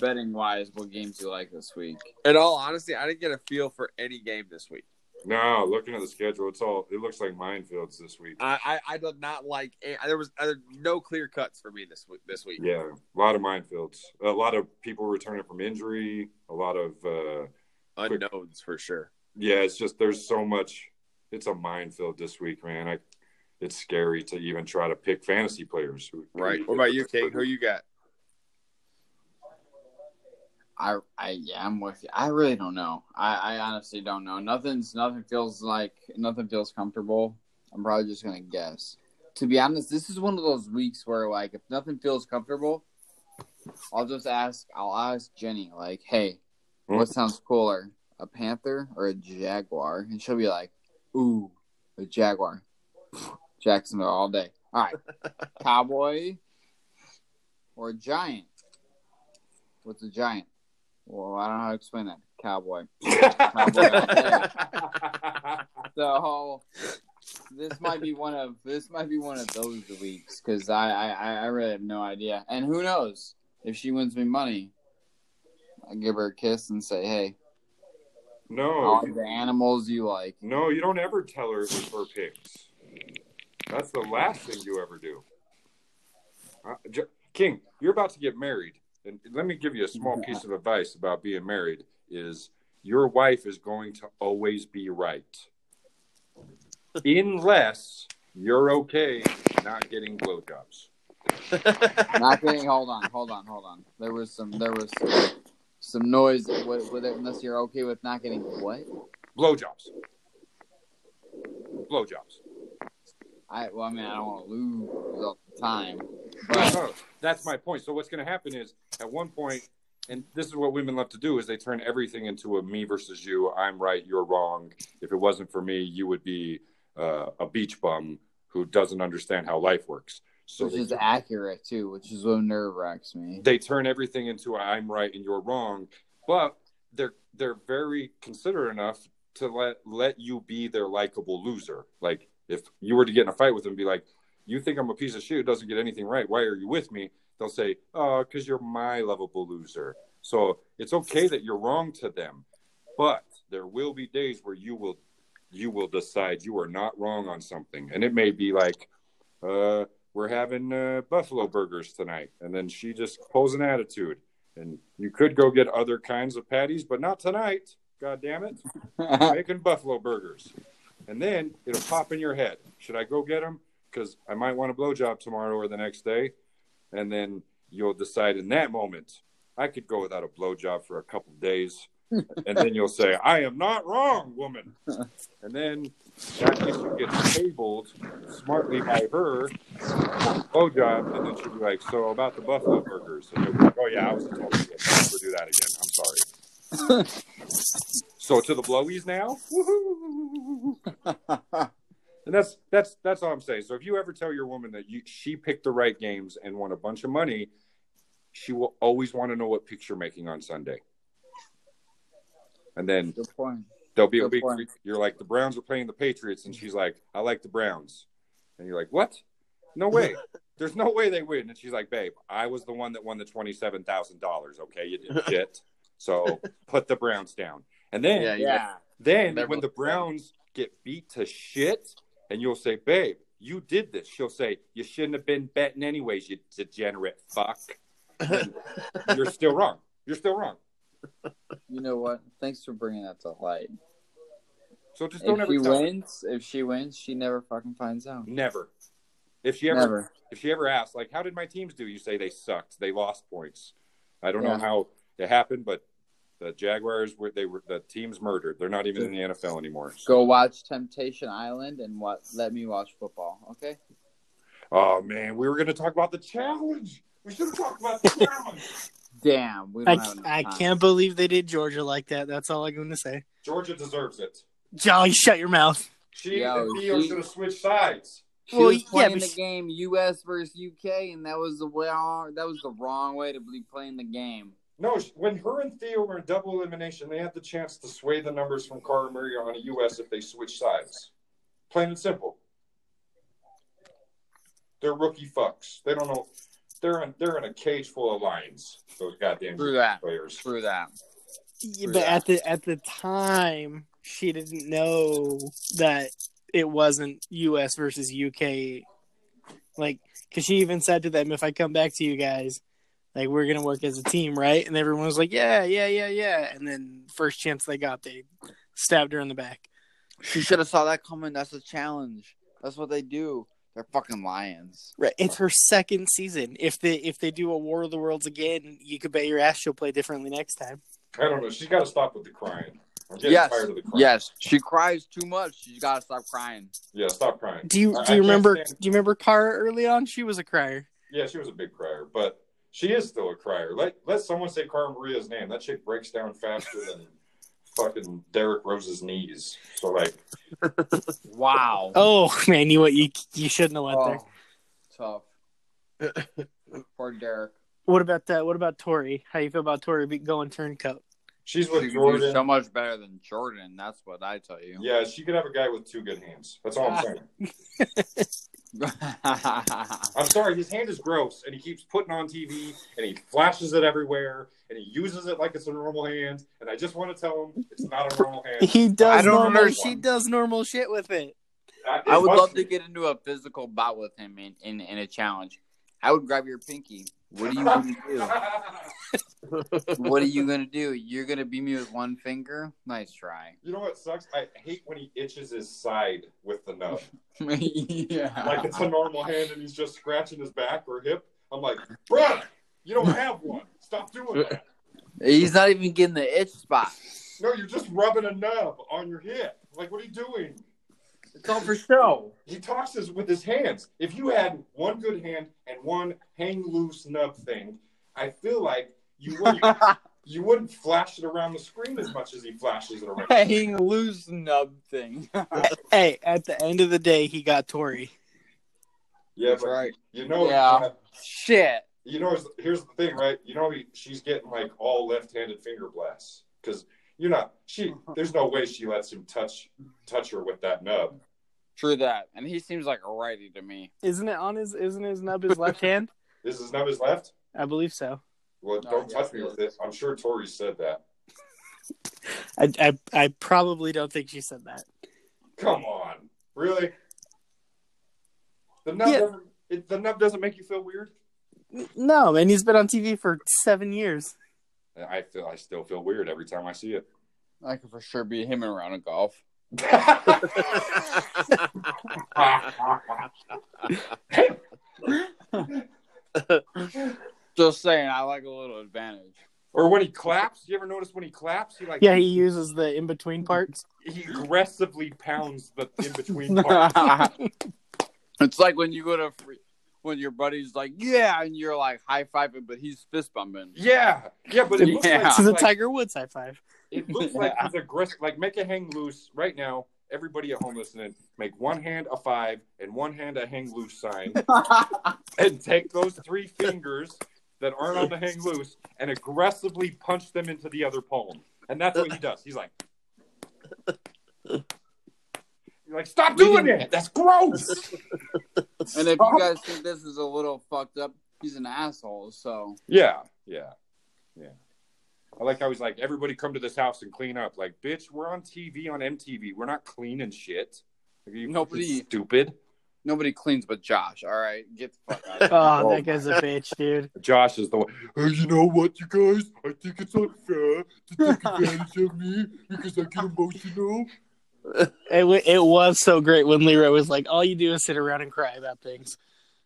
betting wise. What games do you like this week? In all honesty, I didn't get a feel for any game this week. No, looking at the schedule, it's all it looks like minefields this week. I I, I did not like. There was uh, no clear cuts for me this week. This week. Yeah, a lot of minefields. A lot of people returning from injury. A lot of uh, Unknowns for sure. yeah. It's just there's so much. It's a minefield this week, man. I, it's scary to even try to pick fantasy players. Who, Right. What about you, King? Who you got? I, I, yeah, I'm with you. I really don't know. I, I honestly don't know. Nothing's, nothing feels like, nothing feels comfortable. I'm probably just gonna guess. To be honest, this is one of those weeks where, like, if nothing feels comfortable, I'll just ask. I'll ask Jenny, like, "Hey, Hmm? what sounds cooler, a panther or a jaguar?" And she'll be like, "Ooh, a jaguar." Jacksonville all day. All right, cowboy or a giant? What's a giant? Well, I don't know how to explain that. Cowboy. So this might be one of this might be one of those weeks because I, I I really have no idea. And who knows if she wins me money, I give her a kiss and say, "Hey, no, the animals you like." no, you don't ever tell her it was her picks. That's the last thing you ever do. Uh, J- King, you're about to get married, and let me give you a small piece of advice about being married: is your wife is going to always be right, unless you're okay not getting blowjobs. Not getting. Hold on, hold on, hold on. There was some there was some, some noise with, with it. Unless you're okay with not getting what? Blowjobs. Blowjobs. I well, I mean, I don't want to lose all the time, but no, that's my point. So what's going to happen is at one point, and this is what women love to do, is they turn everything into a me versus you. I'm right, you're wrong. If it wasn't for me, you would be uh, a beach bum who doesn't understand how life works. So which is accurate too, which is what nerve wracks me. they turn everything into I'm right and you're wrong, but they're they're very considerate enough to let let you be their likable loser. Like if you were to get in a fight with them, be like, "You think I'm a piece of shit who doesn't get anything right? Why are you with me?" They'll say, "Oh, because you're my lovable loser." So it's okay that you're wrong to them, but there will be days where you will you will decide you are not wrong on something, and it may be like, uh, "We're having uh, buffalo burgers tonight," and then she just pulls an attitude, and you could go get other kinds of patties, but not tonight. God damn it! I making buffalo burgers. And then it'll pop in your head. Should I go get them? Because I might want a blowjob tomorrow or the next day. And then you'll decide in that moment, I could go without a blowjob for a couple days. And then you'll say, I am not wrong, woman. And then that issue gets tabled smartly by her, oh, blowjob. And then she'll be like, So about the buffalo burgers. And you'll be like, Oh, yeah, I was told total never do that again. I'm sorry. So to the blowies now. And that's that's that's all I'm saying. So if you ever tell your woman that you she picked the right games and won a bunch of money, she will always want to know what picture making on Sunday. And then Good point. There'll be a Good week point. you're like, the Browns are playing the Patriots, and she's like, I like the Browns. And you're like, what? No way. There's no way they win. And she's like, babe, I was the one that won the $27,000. Okay. You did shit. So put the Browns down. And then, Yeah, Yeah. then They're when the Browns get beat to shit, and you'll say, babe, you did this. She'll say, you shouldn't have been betting anyways, you degenerate fuck. You're still wrong. You're still wrong. You know what? Thanks for bringing that to light. So just don't If ever she tell her. wins, if she wins, she never fucking finds out. Never. If she ever Never. if she ever asks, like, how did my teams do? You say they sucked. They lost points. I don't know how it happened, but the Jaguars were they were the team's murdered. They're not even in the NFL anymore. Go watch Temptation Island and what? Let me watch football. Okay. Oh man, we were gonna talk about the challenge. We should have talked about the challenge. Damn. We I, don't have enough I can't believe they did Georgia like that. That's all I'm going to say. Georgia deserves it. Jolly, shut your mouth. She Yo, and Theo she- should have switched sides. She Well, was yeah, playing but the she- game U.S. versus U.K. and that was the wrong. That was the wrong way to be playing the game. No, when her and Theo were in double elimination, they had the chance to sway the numbers from Cara Maria on a US if they switch sides. Plain and simple. They're rookie fucks. They don't know. They're in, they're in a cage full of lions. Those goddamn True that. players. True that. Yeah, True but that. at the at the time, she didn't know that it wasn't U.S. versus U.K. Like, because she even said to them, "If I come back to you guys, like we're gonna work as a team, right?" And everyone was like, "Yeah, yeah, yeah, yeah." And then first chance they got, they stabbed her in the back. She should have saw that coming. That's a challenge. That's what they do. They're fucking lions. Right, it's her second season. If they if they do a War of the Worlds again, you could bet your ass she'll play differently next time. I don't know. She's got to stop with the crying. I'm getting Yes. tired of the crying. Yes. She cries too much. She's got to stop crying. Yeah, stop crying. Do you I- do you can't remember stand- do you remember Cara early on? She was a crier. Yeah, she was a big crier, but she is still a crier. Let let someone say Cara Maria's name. That chick breaks down faster than fucking Derrick Rose's knees. So like, Wow. Oh man, you what you you shouldn't have went oh. there. Oh, tough. Poor Derrick. What about that? What about Tori? How you feel about Tori be- going turncoat? she's She with could do Jordan. so much better than Jordan. That's what I tell you. Yeah, she could have a guy with two good hands. That's all I'm ah. saying. I'm sorry, his hand is gross, and he keeps putting on TV, and he flashes it everywhere, and he uses it like it's a normal hand. And I just want to tell him it's not a normal hand. He does I don't normal. She does normal shit with it. I, I would must- love to get into a physical bout with him in, in, in a challenge. I would grab your pinky. What are you gonna do? What are you gonna do? You're gonna beat me with one finger? Nice try. You know what sucks? I hate when he itches his side with the nub. yeah. Like it's a normal hand and he's just scratching his back or hip. I'm like, bruh, you don't have one. Stop doing that. He's not even getting the itch spot. No, you're just rubbing a nub on your hip. Like, what are you doing? It's all for show. He talks with his hands. If you had one good hand and one hang loose nub thing, I feel like you wouldn't you wouldn't flash it around the screen as much as he flashes it around. Hang loose nub thing. Hey, at the end of the day, he got Tori. Yeah, That's but right. you know, Yeah. Shit. you know, here's the thing, right? You know, he, she's getting like all left-handed finger blasts because you're not. She, there's no way she lets him touch touch her with that nub. True that. And he seems like a righty to me. Isn't it on his? Isn't his nub his left hand? Is his nub his left? I believe so. Well, No, don't touch me with it. I'm sure Tori said that. I, I I probably don't think she said that. Come on, really? The nub Yeah. doesn't. It, the nub doesn't make you feel weird. No, man, he's been on TV for seven years. I feel. I still feel weird every time I see it. I could for sure beat him in a round of golf. Just saying, I like a little advantage. or when he claps, you ever notice when he claps, he like Yeah, he uses the in between parts. he aggressively pounds the in between parts. it's like when you go to free, when your buddy's like, "Yeah," and you're like high fiving, but he's fist bumping. yeah, yeah, but it looks Yeah. like This is a like, Tiger Woods high five. It looks like Yeah. he's aggressive. Like make a hang loose right now. Everybody at home listening, make one hand a five and one hand a hang loose sign, and take those three fingers that aren't on the hang loose and aggressively punch them into the other palm. And that's what he does. He's like, You're like, stop doing it. That's gross. And if you guys think this is a little fucked up, he's an asshole. So yeah, yeah, yeah. I like how he's like, everybody come to this house and clean up. Like, bitch, we're on TV on MTV. We're not cleaning shit. Like, are you Nobody- stupid. nobody cleans but Josh. All right, get the fuck out. Oh, Oh that guy's a bitch, dude. Josh is the one. Hey, you know what, you guys? I think it's unfair to take advantage of me because I get emotional. It, it was so great when Leroy was like, "All you do is sit around and cry about things,"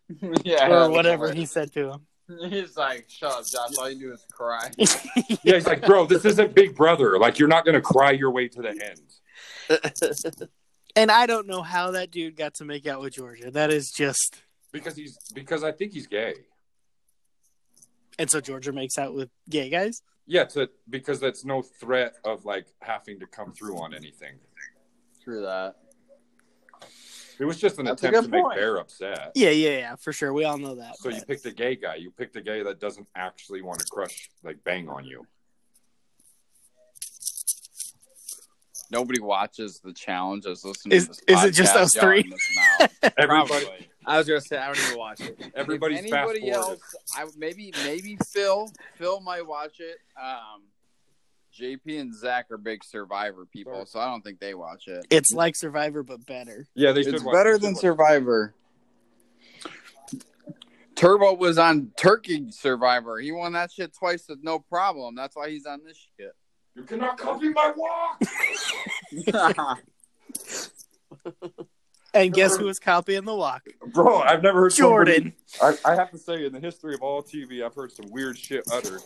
yeah, or whatever he said to him. He's like, "Shut up, Josh. All you do is cry." Yeah, he's like, bro, this isn't Big Brother. Like, you're not gonna cry your way to the end And I don't know how that dude got to make out with Georgia. That is just. because he's because I think he's gay. And so Georgia makes out with gay guys. Yeah, to because that's no threat of like having to come through on anything. True that. It was just an That's attempt to good make point. Bear upset. Yeah, yeah, yeah, for sure. We all know that. So you picked a gay guy. You picked a gay that doesn't actually want to crush, like bang on you. Nobody watches the challenge. Is listening. Is- to this is it just podcast us three? yelling this out. Everybody, I was gonna say I don't even watch it. everybody's if anybody forwarded. else, I maybe maybe Phil. Phil might watch it. Um, JP and Zach are big Survivor people, so I don't think they watch it. It's like Survivor, but better. Yeah, they should. It's watch- better they than Survivor. Turbo was on Turkey Survivor. He won that shit twice with no problem. That's why he's on this shit. You cannot copy my walk. And guess who was copying the walk? Bro, I've never heard somebody- Jordan. I, I have to say, in the history of all TV, I've heard some weird shit uttered,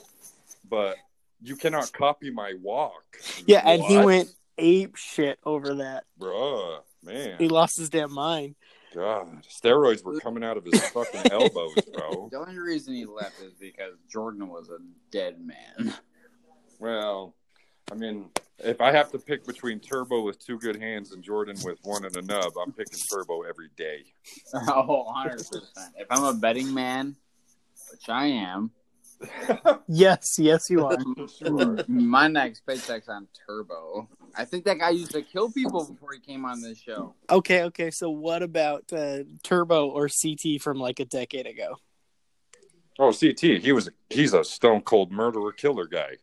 but you cannot copy my walk. Yeah, and he went ape shit over that. Bruh, man. He lost his damn mind. God, steroids were coming out of his fucking elbows, bro. the only reason he left is because Jordan was a dead man. Well, I mean, if I have to pick between Turbo with two good hands and Jordan with one and a nub, I'm picking Turbo every day. oh, 100%. If I'm a betting man, which I am, Yes, yes, you are. my next paycheck's on Turbo. I think that guy used to kill people before he came on this show. okay, okay. So what about uh, Turbo or CT from like a decade ago? Oh, CT, he was he's a stone cold murderer killer guy.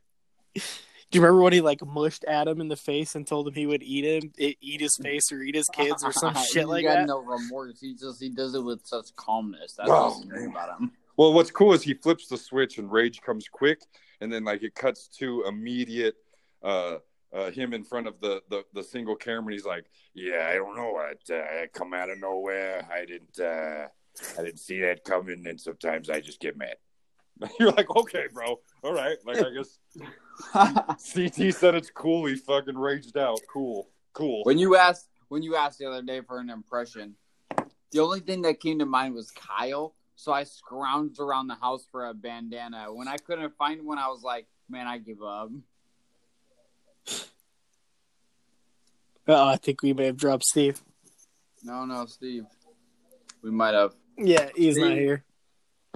Do you remember when he like mushed Adam in the face and told him he would eat him, eat his face or eat his kids or some shit He's like got that? no remorse. He just he does it with such calmness. That's Wow. what's great about him. Well, what's cool is he flips the switch and rage comes quick, and then like it cuts to immediate uh, uh, him in front of the, the the single camera. And he's like, "Yeah, I don't know what uh, come out of nowhere. I didn't uh, I didn't see that coming, and sometimes I just get mad." You're like, "Okay, bro, all right." Like I guess CT said it's cool. He fucking raged out. Cool, cool. when you asked when you asked the other day for an impression, the only thing that came to mind was Kyle. So I scrounged around the house for a bandana. When I couldn't find one, I was like, "Man, I give up." Oh, I think we may have dropped Steve. No, no, Steve. We might have. Yeah, he's not here.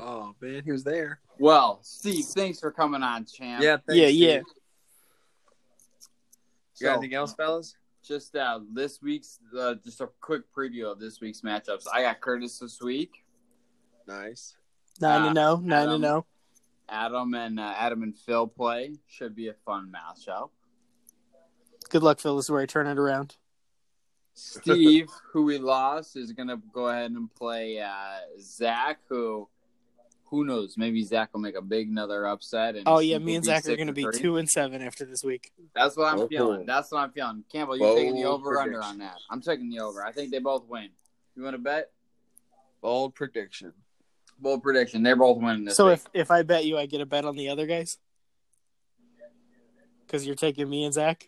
Oh man, he was there. Well, Steve, thanks for coming on, champ. Yeah, thanks, Yeah, Steve. yeah. You got So, anything else, fellas? just uh, this week's, uh, just a quick preview of this week's matchups. I got Curtis this week. Nice. Nine Uh, to no, nine to Adam. no. Adam and uh, Adam and Phil play. Should be a fun matchup. Good luck, Phil. This is where I turn it around. Steve, who we lost, is gonna go ahead and play uh, Zach. Who, who knows? Maybe Zach will make a big another upset. And Oh yeah, me and Zach are going to be two and seven after this week. That's what I'm Oh. feeling. That's what I'm feeling. Campbell, you Bold taking the over under on that? I'm taking the over. I think they both win. You want to bet? Bold prediction. Bold prediction. They're both winning this so week. if if I bet you, I get a bet on the other guys because you're taking me and Zach.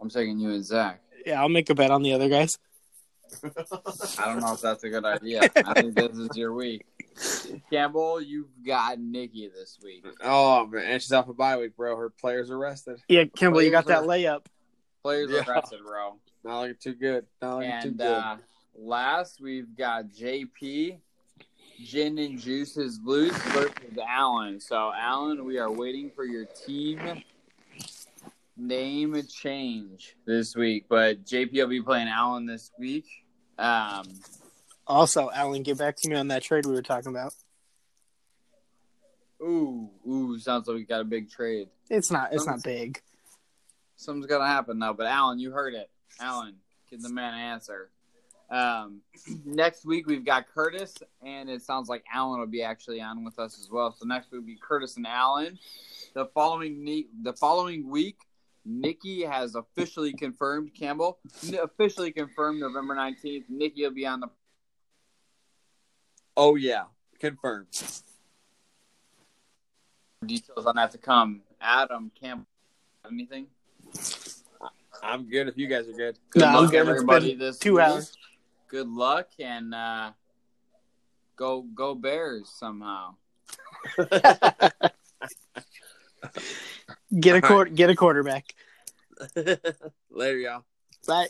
I'm taking you and Zach. Yeah, I'll make a bet on the other guys. I don't know if that's a good idea. I think this is your week. Campbell, you've got Nikki this week. Oh man, and she's off a bye week, bro. Her players arrested. Yeah, Kimball, you got Players that layup. Players Yeah. arrested, bro. Not looking too good. Not looking too And good. uh, last, we've got JP, Gin and Juices Loose versus Allen. So, Allen, we are waiting for your team name change this week, but JP will be playing Allen this week. Um, Also, Alan, get back to me on that trade we were talking about. ooh, ooh, sounds like we got a big trade. It's not. It's not big. Something's gonna happen though. But Alan, you heard it. Alan, give the man an answer. Um, next week we've got Curtis, and it sounds like Alan will be actually on with us as well. So next week will be Curtis and Alan. The following ne- the following week, Nikki has officially confirmed Campbell officially confirmed November nineteenth. Nikki will be on the Oh yeah, confirmed. details on that to come. Adam Campbell, anything? I'm good if you guys are good. Good No, I'm luck, good. It's everybody. been This two week. hours. Good luck and uh, go go Bears somehow. Get a quarter. Get a quarterback. Later, y'all. Bye.